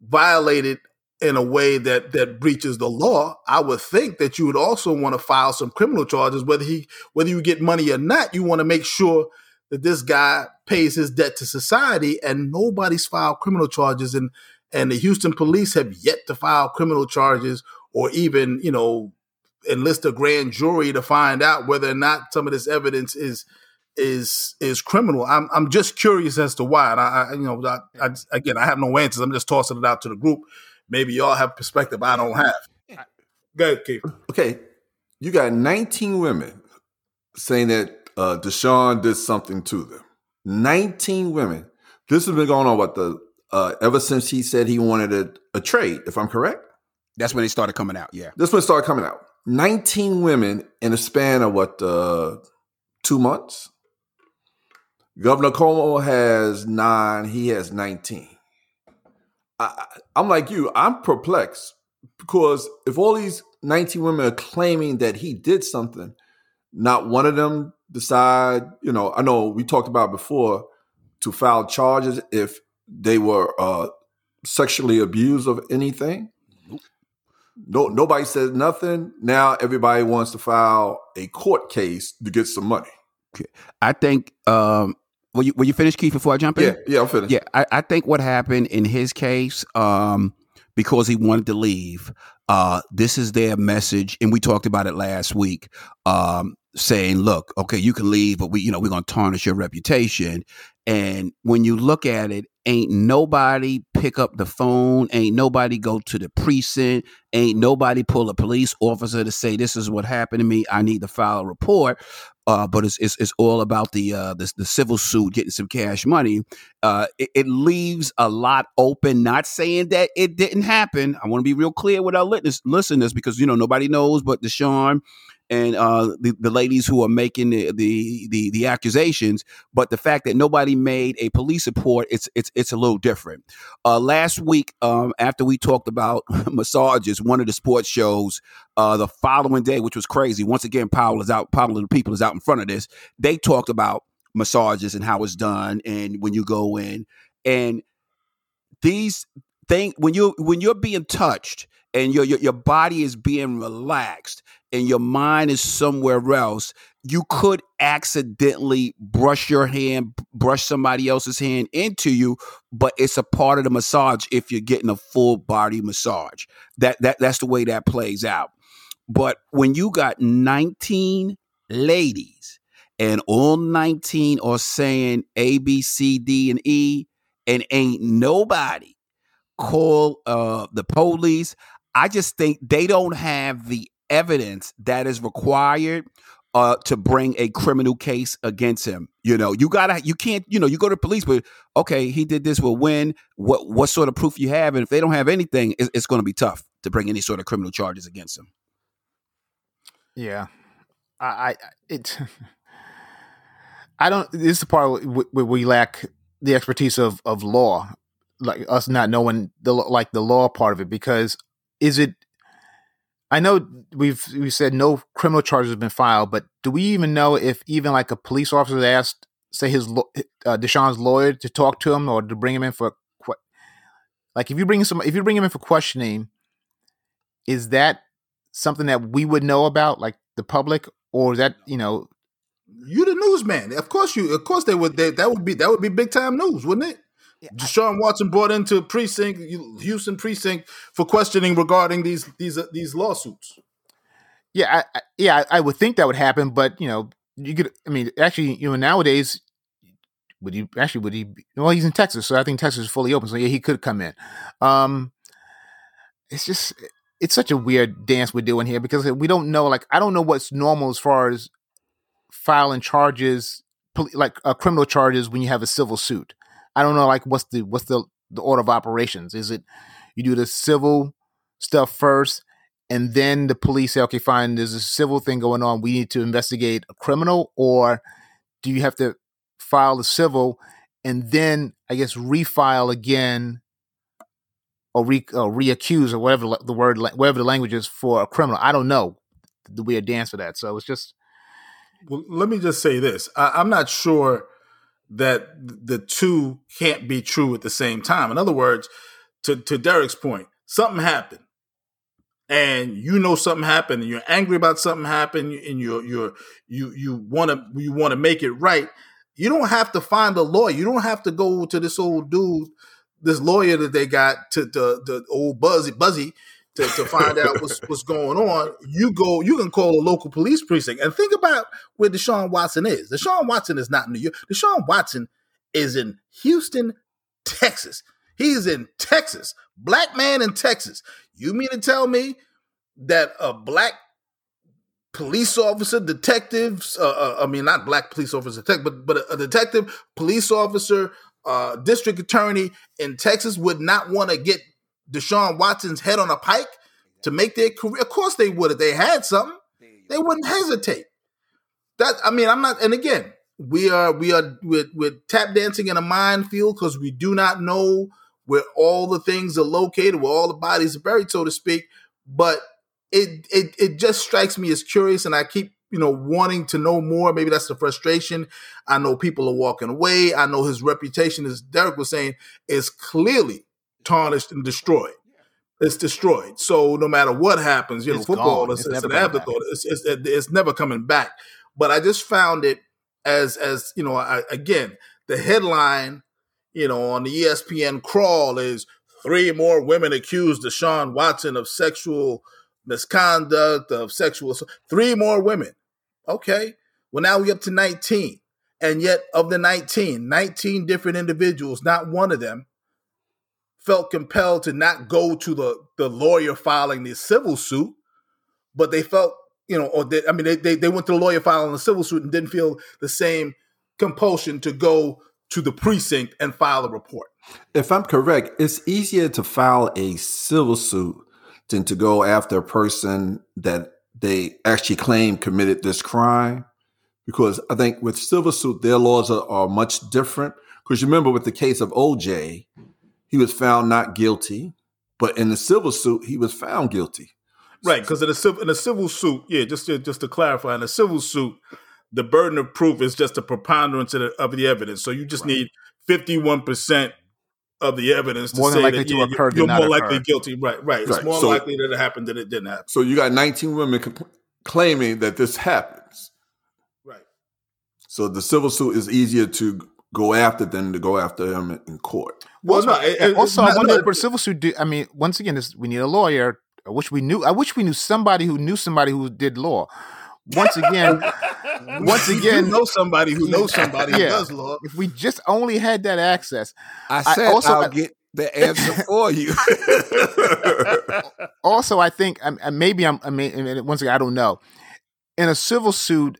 violated in a way that that breaches the law, I would think that you would also want to file some criminal charges, whether he whether you get money or not. You want to make sure that this guy pays his debt to society, and nobody's filed criminal charges, and and the Houston police have yet to file criminal charges or even you know enlist a grand jury to find out whether or not some of this evidence is is is criminal. I'm I'm just curious as to why. And I, I you know, I, I, again, I have no answers. I'm just tossing it out to the group. Maybe y'all have perspective I don't have. Go ahead, Keith. Okay, you got 19 women saying that uh, Deshaun did something to them. 19 women. This has been going on what the uh, ever since he said he wanted a, a trade. If I'm correct, that's when they started coming out. Yeah, this when it started coming out. 19 women in a span of what, uh, two months? Governor Cuomo has nine, he has 19. I, I'm like you, I'm perplexed because if all these 19 women are claiming that he did something, not one of them decide, you know, I know we talked about before to file charges if they were uh, sexually abused of anything. No, nobody said nothing. Now everybody wants to file a court case to get some money. I think. Um, will you will you finish, Keith? Before I jump in, yeah, yeah, I'm finished. Yeah, I, I think what happened in his case, um, because he wanted to leave. Uh, this is their message, and we talked about it last week. Um, saying, "Look, okay, you can leave, but we, you know, we're going to tarnish your reputation." And when you look at it, ain't nobody pick up the phone, ain't nobody go to the precinct, ain't nobody pull a police officer to say this is what happened to me. I need to file a report. Uh, but it's, it's, it's all about the, uh, the, the civil suit, getting some cash money. Uh, it, it, leaves a lot open. Not saying that it didn't happen. I want to be real clear with our listeners because you know nobody knows but Deshaun and uh, the, the ladies who are making the, the, the the accusations, but the fact that nobody made a police report, it's it's it's a little different. Uh, last week, um, after we talked about massages, one of the sports shows, uh, the following day, which was crazy. Once again, Powell is out. Powell and the people is out in front of this. They talked about massages and how it's done, and when you go in, and these things when you when you're being touched and your, your your body is being relaxed and your mind is somewhere else, you could accidentally brush your hand, brush somebody else's hand into you, but it's a part of the massage if you're getting a full body massage. That that that's the way that plays out. But when you got 19 ladies and all 19 are saying A, B, C, D, and E, and ain't nobody call uh, the police, I just think they don't have the evidence that is required uh, to bring a criminal case against him. You know, you gotta, you can't, you know, you go to police, but okay, he did this. Well, when, what, what sort of proof you have, and if they don't have anything, it's, it's going to be tough to bring any sort of criminal charges against him. Yeah, I, I it, I don't. This is the part where we lack the expertise of of law, like us not knowing the like the law part of it, because is it I know we've we said no criminal charges have been filed, but do we even know if even like a police officer asked, say his uh, Deshaun's lawyer to talk to him or to bring him in for like if you bring some if you bring him in for questioning, is that something that we would know about, like the public, or is that you know? You the newsman, of course you, of course they would. They, that would be that would be big time news, wouldn't it? Deshaun Watson brought into precinct Houston precinct for questioning regarding these these uh, these lawsuits. Yeah, I, I, yeah, I would think that would happen, but you know, you could. I mean, actually, you know, nowadays, would he actually would he? Be, well, he's in Texas, so I think Texas is fully open, so yeah, he could come in. Um, it's just it's such a weird dance we're doing here because we don't know. Like, I don't know what's normal as far as filing charges, like uh, criminal charges, when you have a civil suit. I don't know like what's the what's the the order of operations? Is it you do the civil stuff first and then the police say, okay, fine, there's a civil thing going on. We need to investigate a criminal, or do you have to file the civil and then I guess refile again or re or reaccuse or whatever the word whatever the language is for a criminal? I don't know the weird dance for that. So it's just. Well, let me just say this: I, I'm not sure that the two can't be true at the same time. In other words, to, to Derek's point, something happened. And you know something happened, and you're angry about something happened, and you're you're you you want to you want to make it right. You don't have to find a lawyer. You don't have to go to this old dude, this lawyer that they got to the the old Buzzy Buzzy to, to find out what's what's going on, you go you can call a local police precinct and think about where Deshaun Watson is. Deshaun Watson is not in New York. Deshaun Watson is in Houston, Texas. He's in Texas. Black man in Texas. You mean to tell me that a black police officer, detective, uh, uh, I mean, not black police officer, but, but a, a detective, police officer, uh, district attorney in Texas would not want to get Deshaun Watson's head on a pike to make their career? Of course they would if they had something. They wouldn't hesitate. That I mean, I'm not. And again, we are we are we're tap dancing in a minefield because we do not know where all the things are located, where all the bodies are buried, so to speak. But it it it just strikes me as curious, and I keep you know wanting to know more. Maybe that's the frustration. I know people are walking away. I know his reputation, as Derek was saying, is clearly tarnished and destroyed. It's destroyed. So no matter what happens, you know, football is it's, it's an afterthought. It's, it's, it's never coming back. But I just found it as as you know, I, again, the headline, you know, on the ESPN crawl is three more women accused Deshaun Watson of sexual misconduct, of sexual three more women. Okay. Well, now we up to 19. And yet of the 19, 19 different individuals, not one of them felt compelled to not go to the, the lawyer filing the civil suit, but they felt, you know, or they, I mean, they, they, they went to the lawyer filing the civil suit and didn't feel the same compulsion to go to the precinct and file a report. If I'm correct, it's easier to file a civil suit than to go after a person that they actually claim committed this crime. Because I think with civil suit, their laws are, are much different. Because you remember, with the case of OJ, he was found not guilty, but in the civil suit, he was found guilty. Right, because in a civil in a civil suit, yeah, just to, just to clarify, in a civil suit, the burden of proof is just a preponderance of the, of the evidence. So you just right. need fifty one percent of the evidence more to say that you're, you're more likely occurred. guilty. Right, right. It's Right. more So- likely that it happened than it didn't happen. So you got 19 women compl- claiming that this happens. Right. So the civil suit is easier to go after them to go after him in court. Well, no. it- it- also, I not- wonder for civil suit. Do, I mean, once again, this, we need a lawyer. I wish we knew. I wish we knew somebody who knew somebody who did law. Once again, once you again, know somebody who knows somebody who does law. if we just only had that access. I I said I also- will get the answer for you. Also, I think maybe I'm. I mean, once again, I don't know. In a civil suit,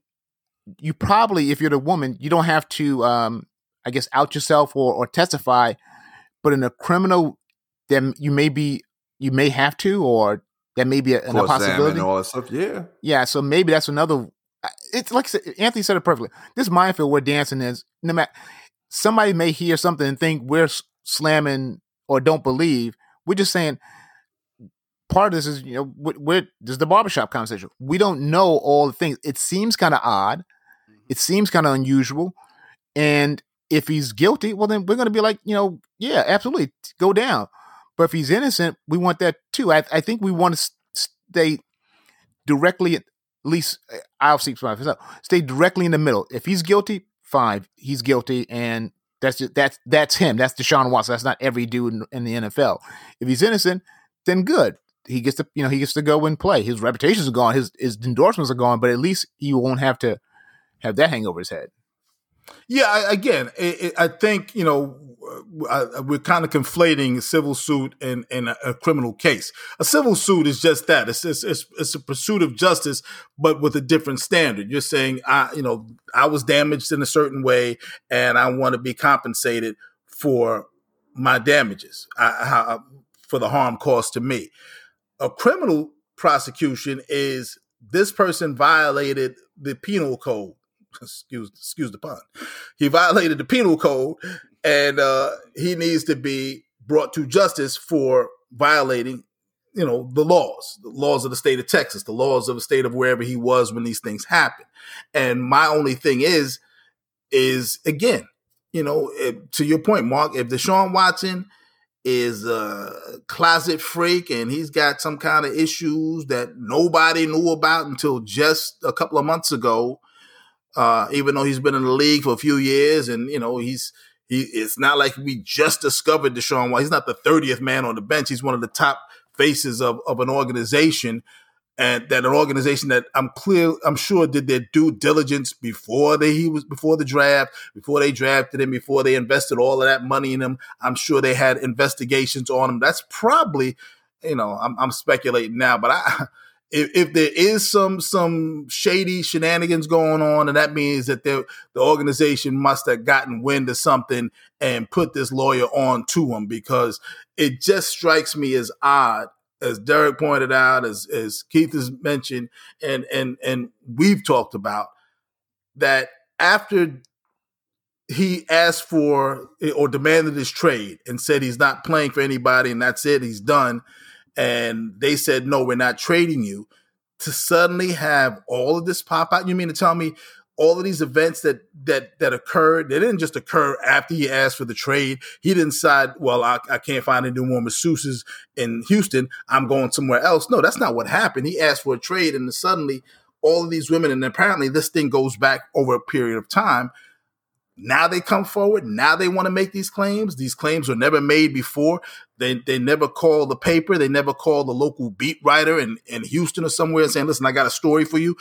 you probably, if you're the woman, you don't have to, um, I guess, out yourself or, or testify. But in a criminal, then you may be, you may have to, or that may be a, an, a possibility. all that stuff. Yeah. Yeah, so maybe that's another. It's like said, Anthony said it perfectly. This minefield where dancing is, no matter somebody may hear something and think we're slamming or don't believe. We're just saying part of this is you know we're, we're this is the barbershop conversation. We don't know all the things. It seems kind of odd. Mm-hmm. It seems kind of unusual, and if he's guilty, well then we're going to be like you know yeah absolutely go down. But if he's innocent, we want that too. I, I think we want to stay directly at least uh, I'll speak for myself. Stay directly in the middle. If he's guilty, fine, he's guilty, and that's just, that's that's him. That's Deshaun Watson. That's not every dude in, in the NFL. If he's innocent, then good. He gets to you know he gets to go and play. His reputations are gone. His his endorsements are gone. But at least he won't have to have that hang over his head. Yeah, I, again, it, it, I think you know uh, I, we're kind of conflating civil suit and, and a, a criminal case. A civil suit is just that; it's, it's it's it's a pursuit of justice, but with a different standard. You're saying, I you know, I was damaged in a certain way, and I want to be compensated for my damages, I, how, uh, for the harm caused to me. A criminal prosecution is this person violated the penal code excuse excuse the pun. He violated the penal code, and uh, he needs to be brought to justice for violating, you know, the laws, the laws of the state of Texas, the laws of the state of wherever he was when these things happened. And my only thing is, is again, you know, if, to your point, Mark, if Deshaun Watson is a closet freak and he's got some kind of issues that nobody knew about until just a couple of months ago uh, even though he's been in the league for a few years, and you know he's he. It's not like we just discovered Deshaun Watson. He's not the thirtieth man on the bench. He's one of the top faces of of an organization, and that an organization that I'm clear, I'm sure did their due diligence before they he was before the draft, before they drafted him, before they invested all of that money in him. I'm sure they had investigations on him. That's probably, you know, I'm, I'm speculating now, but I if, if there is some some shady shenanigans going on, and that means that the organization must have gotten wind of something and put this lawyer on to him because it just strikes me as odd, as Derek pointed out, as as Keith has mentioned, and and and we've talked about that after he asked for or demanded his trade and said he's not playing for anybody and that's it, he's done and they said, no, we're not trading you. To suddenly have all of this pop out, you mean to tell me all of these events that that that occurred, they didn't just occur after he asked for the trade. He didn't decide, well, I, I can't find any more masseuses in Houston. I'm going somewhere else. No, that's not what happened. He asked for a trade, and then suddenly all of these women, and apparently this thing goes back over a period of time. Now they come forward. Now they want to make these claims. These claims were never made before. They they never call the paper. They never call the local beat writer in, in Houston or somewhere and saying, listen, I got a story for you.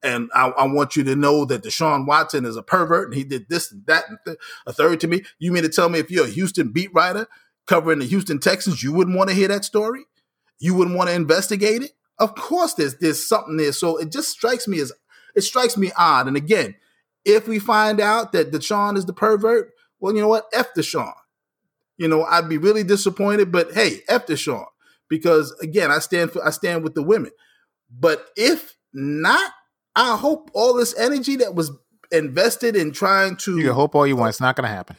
And I, I want you to know that Deshaun Watson is a pervert and he did this and that and th- a third to me. You mean to tell me if you're a Houston beat writer covering the Houston Texans, you wouldn't want to hear that story? You wouldn't want to investigate it? Of course there's there's something there. So it just strikes me as it strikes me odd. And again, if we find out that Deshaun is the pervert, well, you know what? F Deshaun. You know, I'd be really disappointed, but hey, F Deshaun. Because again, I stand for I stand with the women. But if not. I hope all this energy that was invested in trying to. You hope all you want. It's not going to happen.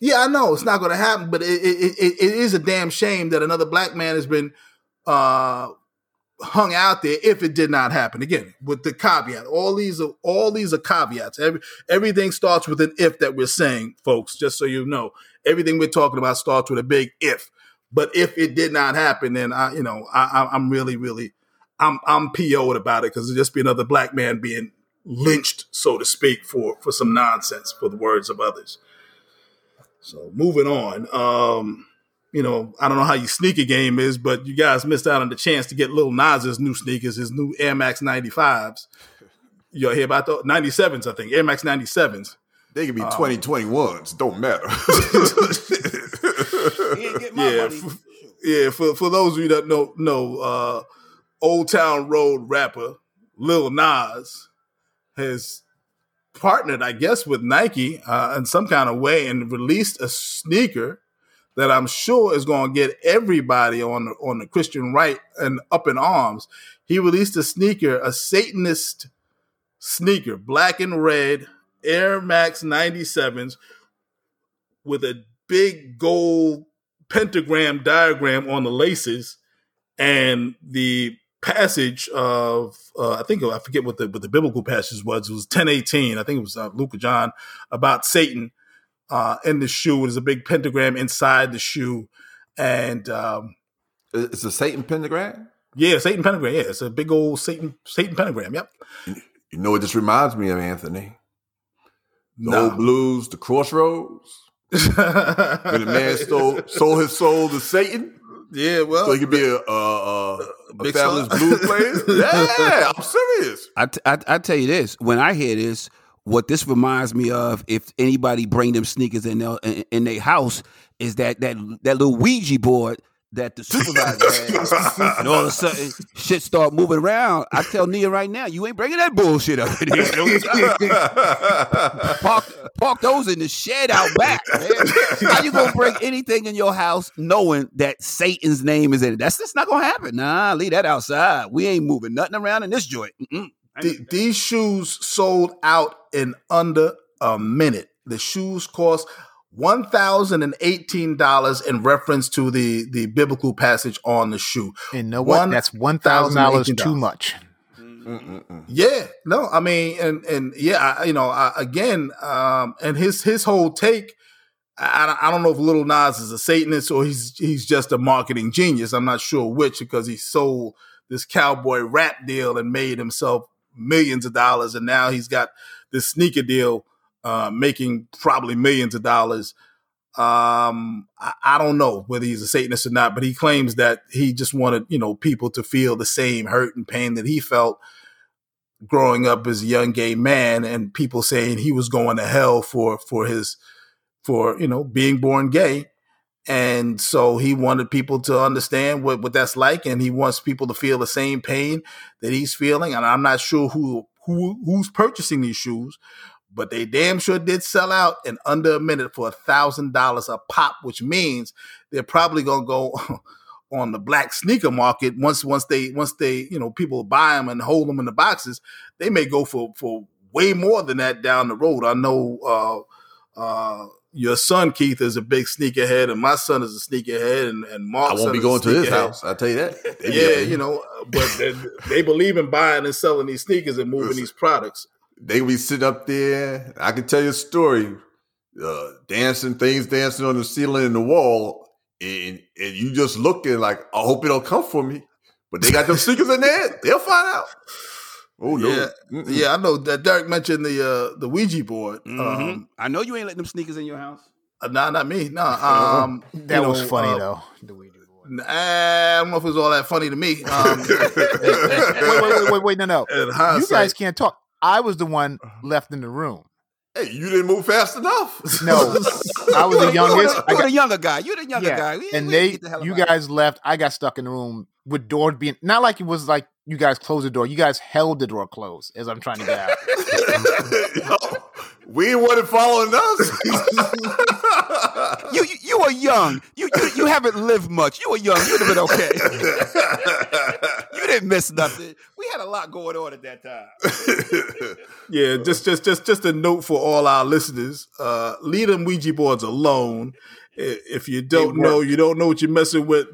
Yeah, I know it's not going to happen, but it, it, it, it is a damn shame that another black man has been uh, hung out there if it did not happen. Again, with the caveat, all these are all these are caveats. Every everything starts with an if that we're saying, folks. Just so you know, everything we're talking about starts with a big if. But if it did not happen, then I, you know, I, I'm really, really, I'm I'm PO'd about it because it'd just be another black man being lynched, so to speak, for for some nonsense, for the words of others. So moving on. Um, you know, I don't know how your sneaker game is, but you guys missed out on the chance to get Lil Nas's new sneakers, his new Air Max 95s. You hear about the 97s, I think, Air Max 97s. They could be um, 2021s, don't matter. yeah, for, yeah. For for those of you that know know, uh, Old Town Road rapper Lil Nas has partnered, I guess, with Nike uh, in some kind of way and released a sneaker that I'm sure is going to get everybody on the, on the Christian right and up in arms. He released a sneaker, a Satanist sneaker, black and red, Air Max 97s with a big gold pentagram diagram on the laces and the passage of uh, I think I forget what the what the biblical passage was. It was ten eighteen. I think it was uh, Luke or John about Satan uh, in the shoe. There's a big pentagram inside the shoe, and um, it's a Satan pentagram. Yeah, Satan pentagram. Yeah, it's a big old Satan Satan pentagram. Yep. You know what this reminds me of, Anthony? The no. old blues, the crossroads. when the man stole sold his soul to Satan. Yeah, well, so he could be a, a, a, a fabulous blues player. yeah, I'm serious. I, t- I, I tell you this: when I hear this, what this reminds me of, if anybody bring them sneakers in their in, in their house, is that that that little Ouija board that the supervisor had, and all of a sudden shit start moving around. I tell Nia right now, you ain't bringing that bullshit up in here. park, park those in the shed out back. Man. How you gonna bring anything in your house knowing that Satan's name is in it? That's just not gonna happen. Nah, leave that outside. We ain't moving nothing around in this joint. The, these shoes sold out in under a minute. The shoes cost one thousand and eighteen dollars in reference to the the biblical passage on the shoe. And no what? One, That's one thousand dollars too much. Mm-mm-mm. Yeah, no, I mean, and and yeah, I, you know, I, again, um, and his his whole take. I, I don't know if Little Nas is a Satanist or he's he's just a marketing genius. I'm not sure which because he sold this cowboy rap deal and made himself millions of dollars, and now he's got this sneaker deal uh, making probably millions of dollars. Um, I, I, don't know whether he's a Satanist or not, but he claims that he just wanted, you know, people to feel the same hurt and pain that he felt growing up as a young gay man and people saying he was going to hell for, for his, for, you know, being born gay. And so he wanted people to understand what, what that's like. And he wants people to feel the same pain that he's feeling. And I'm not sure who, who, who's purchasing these shoes, but they damn sure did sell out in under a minute for a thousand dollars a pop, which means they're probably gonna go on the black sneaker market once once they once they you know people buy them and hold them in the boxes. They may go for for way more than that down the road. I know uh, uh, your son Keith is a big sneakerhead, and my son is a sneakerhead, and, and Mark. I won't be going to his house. I tell you that. yeah, you know, but they, they, believe in buying and selling these sneakers and moving these products they be sitting up there. I can tell you a story. Uh, dancing things dancing on the ceiling and the wall, and and you just looking like I hope it don't come for me. But they got them sneakers in there. They'll find out. Oh no! Yeah, Mm-mm. yeah, I know that Derek mentioned the uh, the Ouija board. Mm-hmm. Um, I know you ain't letting them sneakers in your house. Uh, nah, not me. Nah, um, that was know, funny uh, though. The Ouija board. Nah, I don't know if it was all that funny to me. Um, wait, wait, wait, wait, wait, no, no. You guys can't talk. I was the one uh-huh. left in the room. Hey, you didn't move fast enough. No, I was the youngest. I got the younger guy. You're the younger yeah. guy. We, and we they, the you guys left. I got stuck in the room with door being not like it was like you guys closed the door. You guys held the door closed as I'm trying to get out. Yo, we wasn't following us. you, you you were young. You, you you haven't lived much. You were young. You'd have been okay. you didn't miss nothing. We had a lot going on at that time. yeah, just just just just a note for all our listeners: uh, leave them Ouija boards alone. If you don't know, you don't know what you're messing with.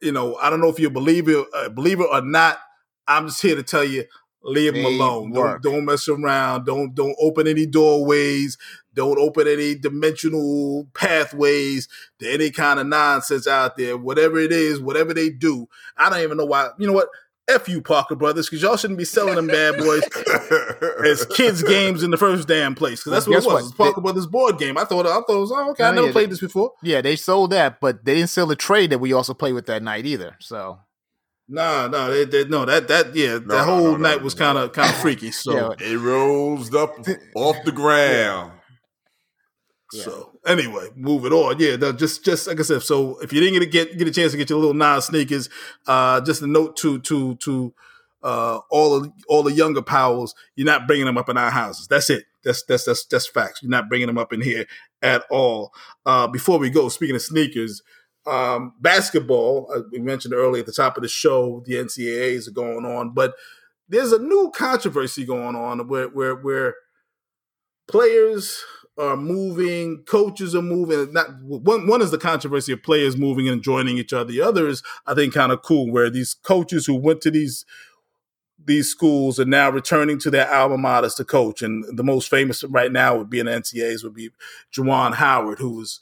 You know, I don't know if you believe it, uh, believe it or not. I'm just here to tell you, leave them alone. Don't don't mess around. Don't don't open any doorways. Don't open any dimensional pathways to any kind of nonsense out there. Whatever it is, whatever they do, I don't even know why. You know what? F you, Parker Brothers, because y'all shouldn't be selling them bad boys as kids' games in the first damn place. Because that's what it was. What? Parker they, Brothers board game. I thought I thought it was oh, okay. No, I never yeah, played they, this before. Yeah, they sold that, but they didn't sell the trade that we also played with that night either. So no, no, they, they, no. That that yeah, no, that whole no, no, night was kind of kind of freaky. So yeah. it rose up off the ground. Yeah. So anyway, move it on. Yeah, just just like I said. So if you didn't get get a chance to get your little nine sneakers, uh, just a note to to to uh, all of all the younger powers, you're not bringing them up in our houses. That's it. That's that's that's that's facts. You're not bringing them up in here at all. Uh, before we go, speaking of sneakers, um, basketball. Uh, we mentioned earlier at the top of the show, the NCAAs are going on, but there's a new controversy going on where where where players are moving, coaches are moving. Not one one is the controversy of players moving and joining each other. The other is, I think, kind of cool where these coaches who went to these these schools are now returning to their alma maters to coach. And the most famous right now would be in the NCAAs would be Juwan Howard, who was,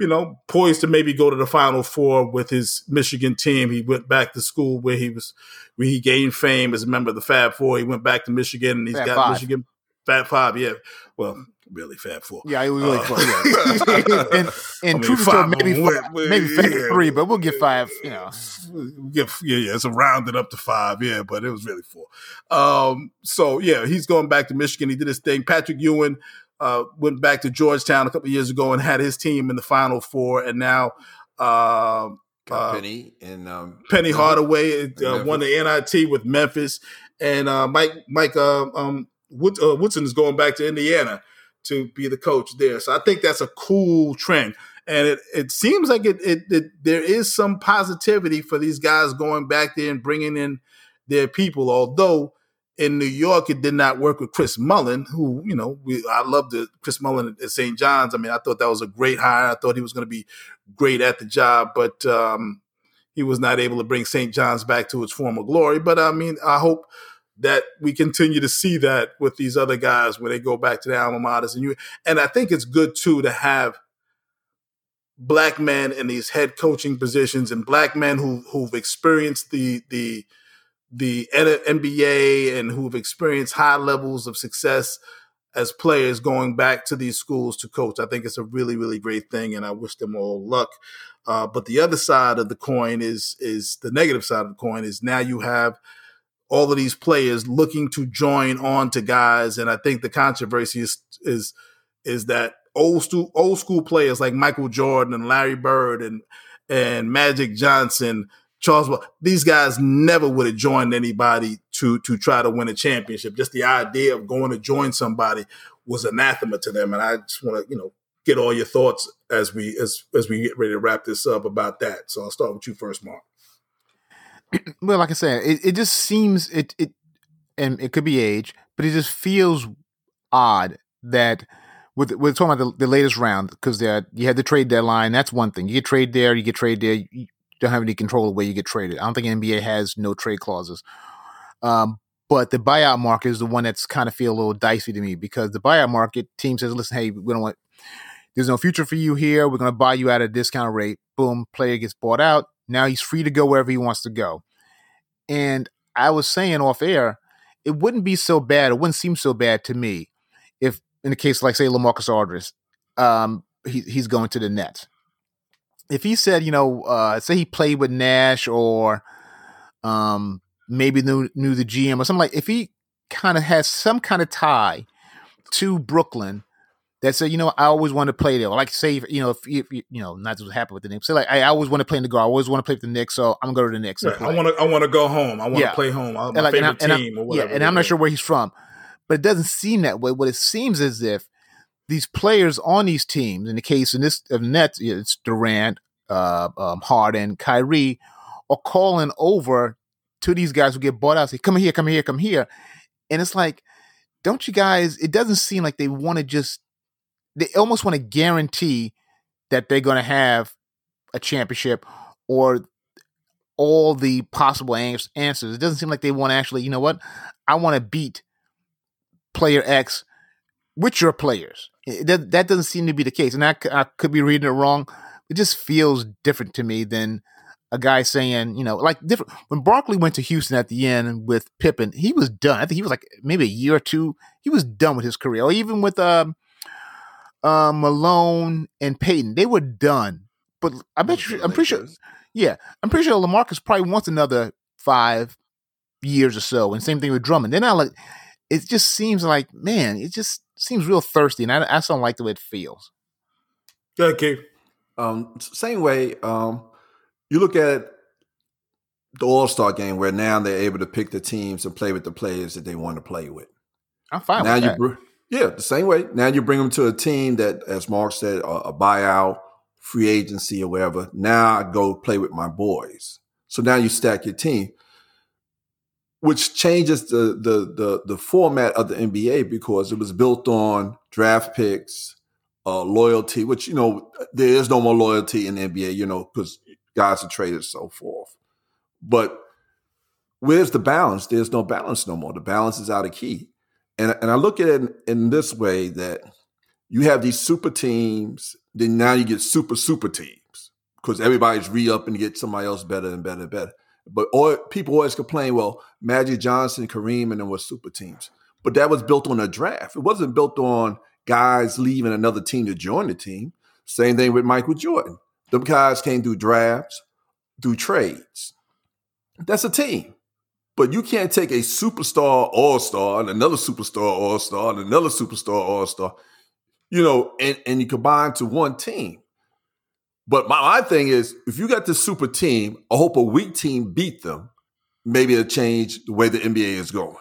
you know, poised to maybe go to the Final Four with his Michigan team. He went back to school where he was, where he gained fame as a member of the Fab Four. He went back to Michigan and he's Fab got five. Michigan Fab Five. Yeah, well, really Fab Four. Yeah, it was really uh, fun. Yeah. and and I mean, truth maybe five, maybe Fab yeah, three, but we'll get five. You know, we'll yeah, yeah, it's a rounded up to five. Yeah, but it was really four. Um, so yeah, he's going back to Michigan. He did his thing. Patrick Ewing uh, went back to Georgetown a couple years ago and had his team in the Final Four, and now. Uh, uh, Penny and um, Penny Hardaway uh, won the NIT with Memphis, and uh, Mike Mike uh, um, Wood, uh, Woodson is going back to Indiana to be the coach there. So I think that's a cool trend. And it, it seems like it, it, it there is some positivity for these guys going back there and bringing in their people. Although in New York, it did not work with Chris Mullin, who you know we I loved the Chris Mullin at St. John's. I mean, I thought that was a great hire. I thought he was going to be great at the job, but um, he was not able to bring St. John's back to its former glory. But I mean, I hope that we continue to see that with these other guys when they go back to the alma maters. And you and I think it's good too to have black men in these head coaching positions and black men who who've experienced the the the NBA and who've experienced high levels of success as players going back to these schools to coach. I think it's a really really great thing, and I wish them all luck. Uh, but the other side of the coin is is the negative side of the coin is now you have all of these players looking to join on to guys. And I think the controversy is is is that old school old school players like Michael Jordan and Larry Bird and and Magic Johnson, Charles, these guys never would have joined anybody to to try to win a championship. Just the idea of going to join somebody was anathema to them. And I just want to, you know, get all your thoughts as we as as we get ready to wrap this up about that. So I'll start with you first, Mark. well, like I said, it, it just seems it it and it could be age, but it just feels odd that with we're talking about the, the latest round because you had the trade deadline. That's one thing. You get trade there, you get trade there. You don't have any control of where you get traded. I don't think NBA has no trade clauses. Um, but the buyout market is the one that's kind of feel a little dicey to me because the buyout market team says, "Listen, hey, we don't want. There's no future for you here. We're going to buy you at a discount rate." Boom, player gets bought out. Now he's free to go wherever he wants to go. And I was saying off air, it wouldn't be so bad. It wouldn't seem so bad to me if, in the case like say Lamarcus Aldridge, um, he, he's going to the Nets. If he said, you know, uh, say he played with Nash or um, maybe knew knew the GM or something like, if he kind of has some kind of tie to Brooklyn that said, you know, I always want to play there. Like say, you know, if, if you know, not just happy with the Knicks. Say like, I always want to play in the guard. I always want to play with the Knicks, so I'm gonna go to the Knicks. I want to, I want to go home. I want to play home. My like, favorite and team or whatever. Yeah, and I'm not sure where he's from, but it doesn't seem that way. What it seems as if these players on these teams, in the case in this of Nets, it's Durant, uh, um, Harden, Kyrie, are calling over to these guys who get bought out, say, "Come here, come here, come here," and it's like, don't you guys? It doesn't seem like they want to just. They almost want to guarantee that they're going to have a championship or all the possible answers. It doesn't seem like they want to actually, you know what? I want to beat player X with your players. That, that doesn't seem to be the case. And I, I could be reading it wrong. It just feels different to me than a guy saying, you know, like different. When Barkley went to Houston at the end with Pippen, he was done. I think he was like maybe a year or two. He was done with his career. Or even with um, uh, Malone and Payton, they were done. But I bet you, I'm pretty sure. Yeah, I'm pretty sure Lamarcus probably wants another five years or so. And same thing with Drummond. They're not like. It just seems like man, it just seems real thirsty, and I, I just don't like the way it feels. Okay. Um, same way. Um, you look at the All Star game where now they're able to pick the teams and play with the players that they want to play with. I'm fine now you that. Yeah, the same way. Now you bring them to a team that, as Mark said, a, a buyout, free agency, or whatever. Now I go play with my boys. So now you stack your team, which changes the the the, the format of the NBA because it was built on draft picks, uh, loyalty. Which you know there is no more loyalty in the NBA. You know because guys are traded so forth. But where's the balance? There's no balance no more. The balance is out of key. And, and I look at it in, this way that you have these super teams, then now you get super, super teams because everybody's re up and get somebody else better and better and better. But all, people always complain, well, Magic Johnson, Kareem, and then were super teams. But that was built on a draft. It wasn't built on guys leaving another team to join the team. Same thing with Michael Jordan. Them guys came through drafts, through trades. That's a team. But you can't take a superstar all star and another superstar all star and another superstar all star, you know, and, and you combine to one team. But my, my thing is, if you got this super team, I hope a weak team beat them. Maybe it'll change the way the NBA is going.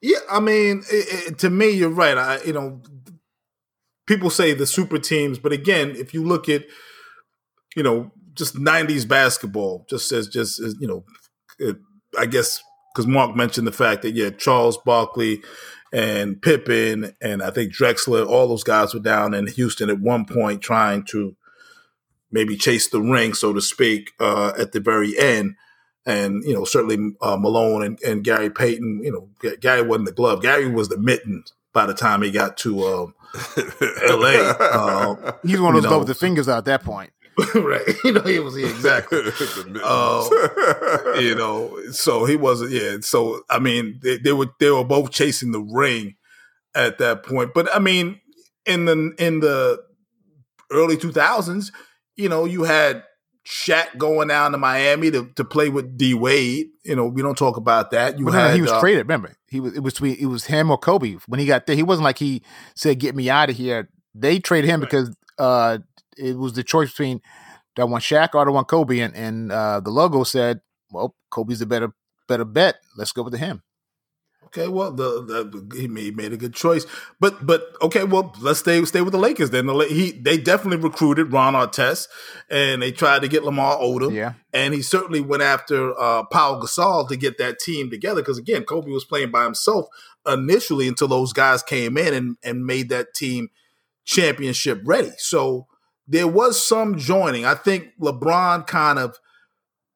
Yeah, I mean, it, it, to me, you're right. I, you know, people say the super teams, but again, if you look at, you know, just '90s basketball, just as just as you know, it, I guess because Mark mentioned the fact that yeah, Charles Barkley and Pippen and I think Drexler, all those guys were down in Houston at one point trying to maybe chase the ring, so to speak, uh, at the very end. And you know, certainly uh, Malone and, and, Gary Payton. You know, Gary wasn't the glove. Gary was the mitten by the time he got to um, L.A. Uh, He's one of those with the fingers out at that point. right. You know, he was yeah, exactly. uh, you know, so he wasn't. Yeah. So I mean, they, they were they were both chasing the ring at that point. But I mean, in the in the early two thousands, you know, you had Shaq going down to Miami to, to play with D Wade. You know, we don't talk about that. You well, had, he was uh, traded. Remember, he was it was it was him or Kobe when he got there. He wasn't like he said, "Get me out of here." They traded him right. because uh, it was the choice between do I want Shaq or do I want Kobe? And, and uh, the logo said, well, Kobe's the better better bet. Let's go with him. Okay, well, the, the he made, made a good choice, but but okay, well, let's stay stay with the Lakers then. The, he they definitely recruited Ron Artest, and they tried to get Lamar Odom, yeah, and he certainly went after uh, Paul Gasol to get that team together because again, Kobe was playing by himself initially until those guys came in and and made that team championship ready. So there was some joining. I think LeBron kind of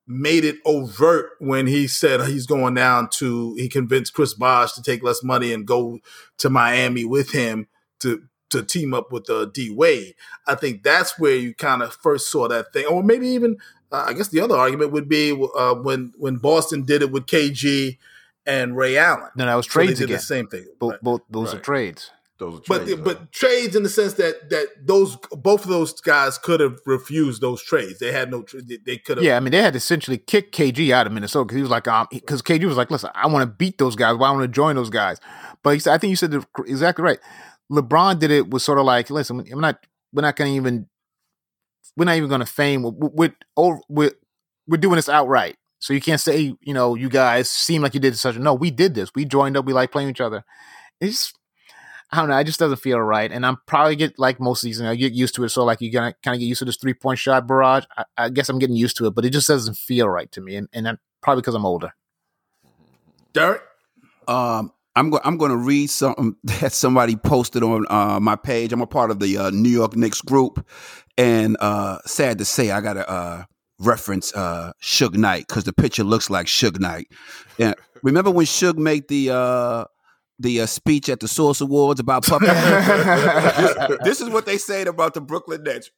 made it overt when he said he's going down to he convinced Chris Bosh to take less money and go to Miami with him to to team up with uh, D Wade. I think that's where you kind of first saw that thing, or maybe even uh, I guess the other argument would be uh, when when Boston did it with KG and Ray Allen. No, that was trades so again. The same thing. Both, right. both those right. are trades. Those but trades, but trades in the sense that that those both of those guys could have refused those trades. They had no. They could have. Yeah, I mean, they had essentially kicked KG out of Minnesota because he was like, um, because KG was like, listen, I want to beat those guys. Why I want to join those guys? But he said, I think you said exactly right. LeBron did it was sort of like, listen, I'm not. We're not going to even. We're not even going to fame. We're, we're we're we're doing this outright. So you can't say, you know, you guys seem like you did such. A no, we did this. We joined up. We like playing each other. It's I don't know. It just doesn't feel right. And I'm probably get like most season, I get used to it. So like you're gonna kind of get used to this three point shot barrage. I, I, guess I'm getting used to it, but it just doesn't feel right to me. And and probably because I'm older. Derek, um, I'm going. I'm going to read something that somebody posted on uh, my page. I'm a part of the uh, New York Knicks group, and uh, sad to say, I got to uh, reference uh, Suge Knight because the picture looks like Suge Knight. And remember when Suge made the uh, the uh, speech at the Source Awards about Puffy? this, this is what they said about the Brooklyn Nets.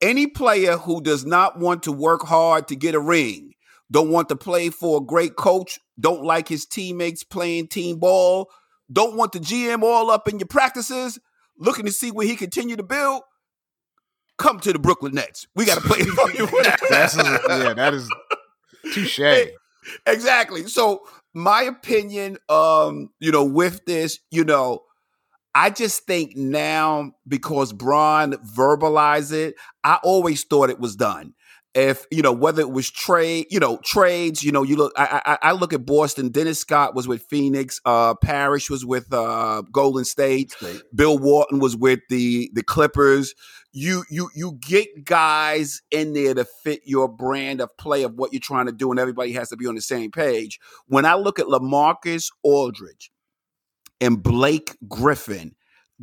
Any player who does not want to work hard to get a ring, don't want to play for a great coach, don't like his teammates playing team ball, don't want the GM all up in your practices, looking to see where he continue to build, come to the Brooklyn Nets. We got to play for you. That's yeah, that is touche. Exactly. So my opinion, um, you know, with this, you know, I just think now because Bron verbalized it, I always thought it was done. If you know whether it was trade, you know trades, you know you look. I, I, I look at Boston. Dennis Scott was with Phoenix. Uh, Parish was with uh, Golden State. State. Bill Walton was with the the Clippers. You you you get guys in there to fit your brand of play of what you're trying to do, and everybody has to be on the same page. When I look at Lamarcus Aldridge, and Blake Griffin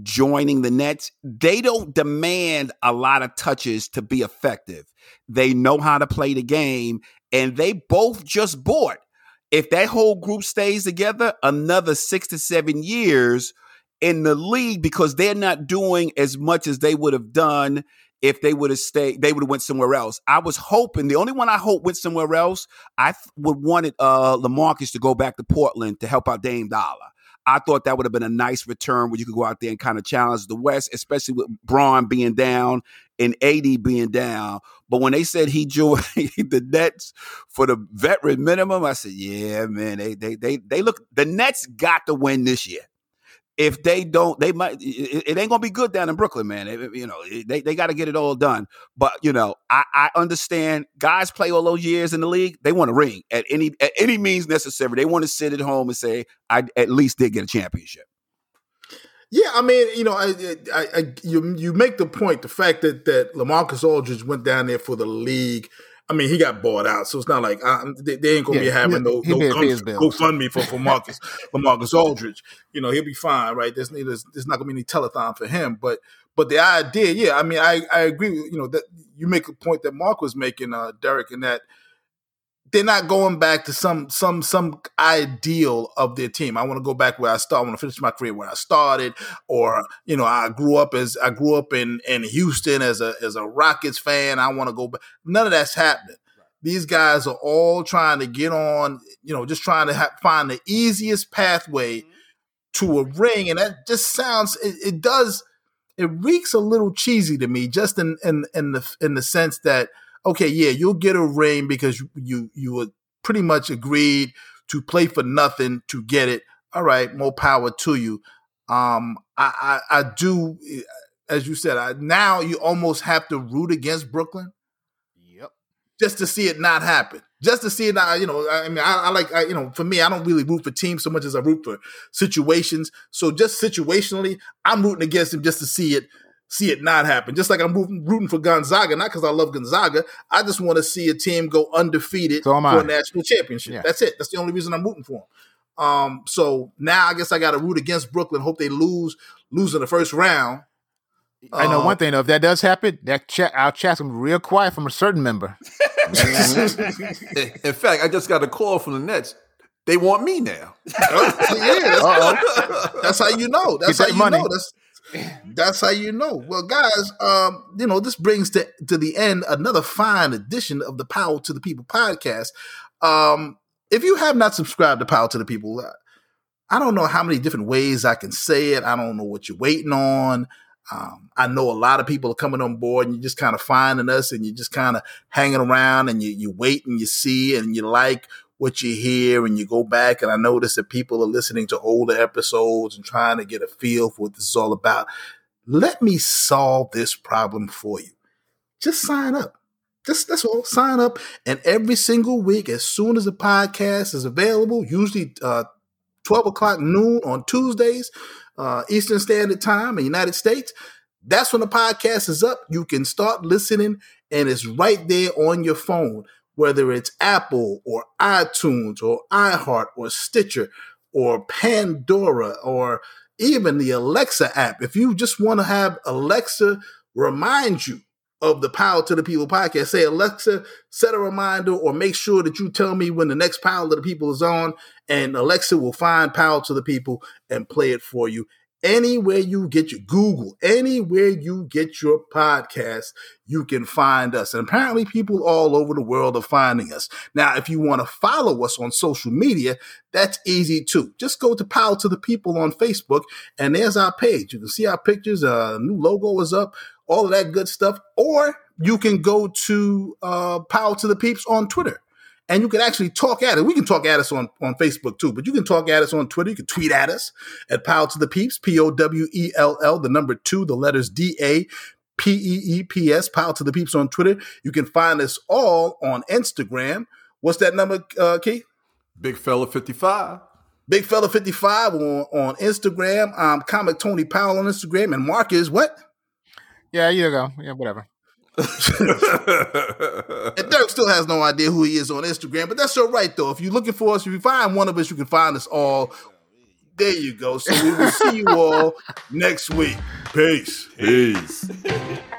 joining the Nets, they don't demand a lot of touches to be effective. They know how to play the game, and they both just bought. If that whole group stays together another six to seven years in the league, because they're not doing as much as they would have done if they would have stayed, they would have went somewhere else. I was hoping the only one I hope went somewhere else. I would wanted uh Lamarcus to go back to Portland to help out Dame Dollar. I thought that would have been a nice return where you could go out there and kind of challenge the West, especially with Bron being down and AD being down. But when they said he joined the Nets for the veteran minimum, I said, "Yeah, man, they they they they look. The Nets got to win this year if they don't, they might. It, it ain't gonna be good down in Brooklyn, man. It, you know, they, they got to get it all done. But you know, I, I understand. Guys play all those years in the league. They want a ring at any at any means necessary. They want to sit at home and say, "I at least did get a championship." Yeah, I mean, you know, I, I, I, you you make the point. The fact that that Lamarcus Aldridge went down there for the league I mean, he got bought out, so it's not like they, they, ain't gonna yeah, be having no no GoFundMe for for Marcus for Marcus Aldridge. You know, he'll be fine, right? There's, there's there's not gonna be any telethon for him, but but the idea, yeah, I mean, I I agree. With, you know that you make a point that Mark was making, uh, Derek, and that they're not going back to some some some ideal of their team. I want to go back where I started. I want to finish my career where I started, or you know, I grew up as I grew up in in Houston as a as a Rockets fan. I want to go back. None of that's happening. These guys are all trying to get on, you know, just trying to ha- find the easiest pathway mm-hmm. to a ring, and that just sounds. It, it does. It reeks a little cheesy to me, just in in in the in the sense that okay, yeah, you'll get a ring because you you you were pretty much agreed to play for nothing to get it. All right, more power to you. Um, I, I, I do, eh, as you said, I, now you almost have to root against Brooklyn. Yep. Just to see it not happen. Just to see it not, you know, I mean, I, I like, I, you know, for me, I don't really root for teams so much as I root for situations. So just situationally, I'm rooting against them just to see it see it not happen. Just like I'm rooting for Gonzaga, not because I love Gonzaga. I just want to see a team go undefeated so for a national championship. Yeah. That's it. That's the only reason I'm rooting for them. Um, so now I guess I got to root against Brooklyn. Hope they lose, lose in the first round. I know uh, one thing though. If that does happen, that chat our chat's gonna be real quiet from a certain member. in fact, I just got a call from the Nets. They want me now. yeah, that's how you know. That's how you money. know. That's that's how you know. Well, guys, um, you know, this brings to, to the end another fine edition of the Powell to the People podcast. Um, if you have not subscribed to Powell to the People, uh, I don't know how many different ways I can say it. I don't know what you're waiting on. Um, I know a lot of people are coming on board and you're just kind of finding us and you're just kind of hanging around and you, you wait and you see and you like what you hear and you go back and I notice that people are listening to older episodes and trying to get a feel for what this is all about. Let me solve this problem for you. Just sign up. Just that's all. Sign up, and every single week, as soon as the podcast is available, usually uh, twelve o'clock noon on Tuesdays, uh, Eastern Standard Time in the United States. That's when the podcast is up. You can start listening, and it's right there on your phone whether it's Apple or iTunes or iHeart or Stitcher or Pandora or even the Alexa app. If you just want to have Alexa remind you of the Powell to the People podcast, say, Alexa, set a reminder or make sure that you tell me when the next Powell to the People is on, and Alexa will find Powell to the People and play it for you anywhere you get your Google, anywhere you get your podcast, you can find us. And apparently, people all over the world are finding us. Now, if you want to follow us on social media, that's easy too. Just go to Powell to the People on Facebook, and there's our page. You can see our pictures. A uh, new logo is up, all of that good stuff. Or you can go to uh, Powell to the Peeps on Twitter and you can actually talk at it. We can talk at us on, on Facebook too, but you can talk at us on Twitter. You can tweet at us at Powell to the Peeps, P O W E L L, the number two, the letters D A P E E P S, Powell to the Peeps on Twitter. You can find us all on Instagram. What's that number, uh, Keith? Big Fella 55. Big Fella 55 on, on Instagram. Um, Comic Tony Powell on Instagram. And Mark is what? Yeah, you go. Yeah, whatever. And Dirk still has no idea who he is on Instagram, but that's all right though. If you're looking for us, if you find one of us, you can find us all. There you go. So we will see you all next week. Peace. Peace.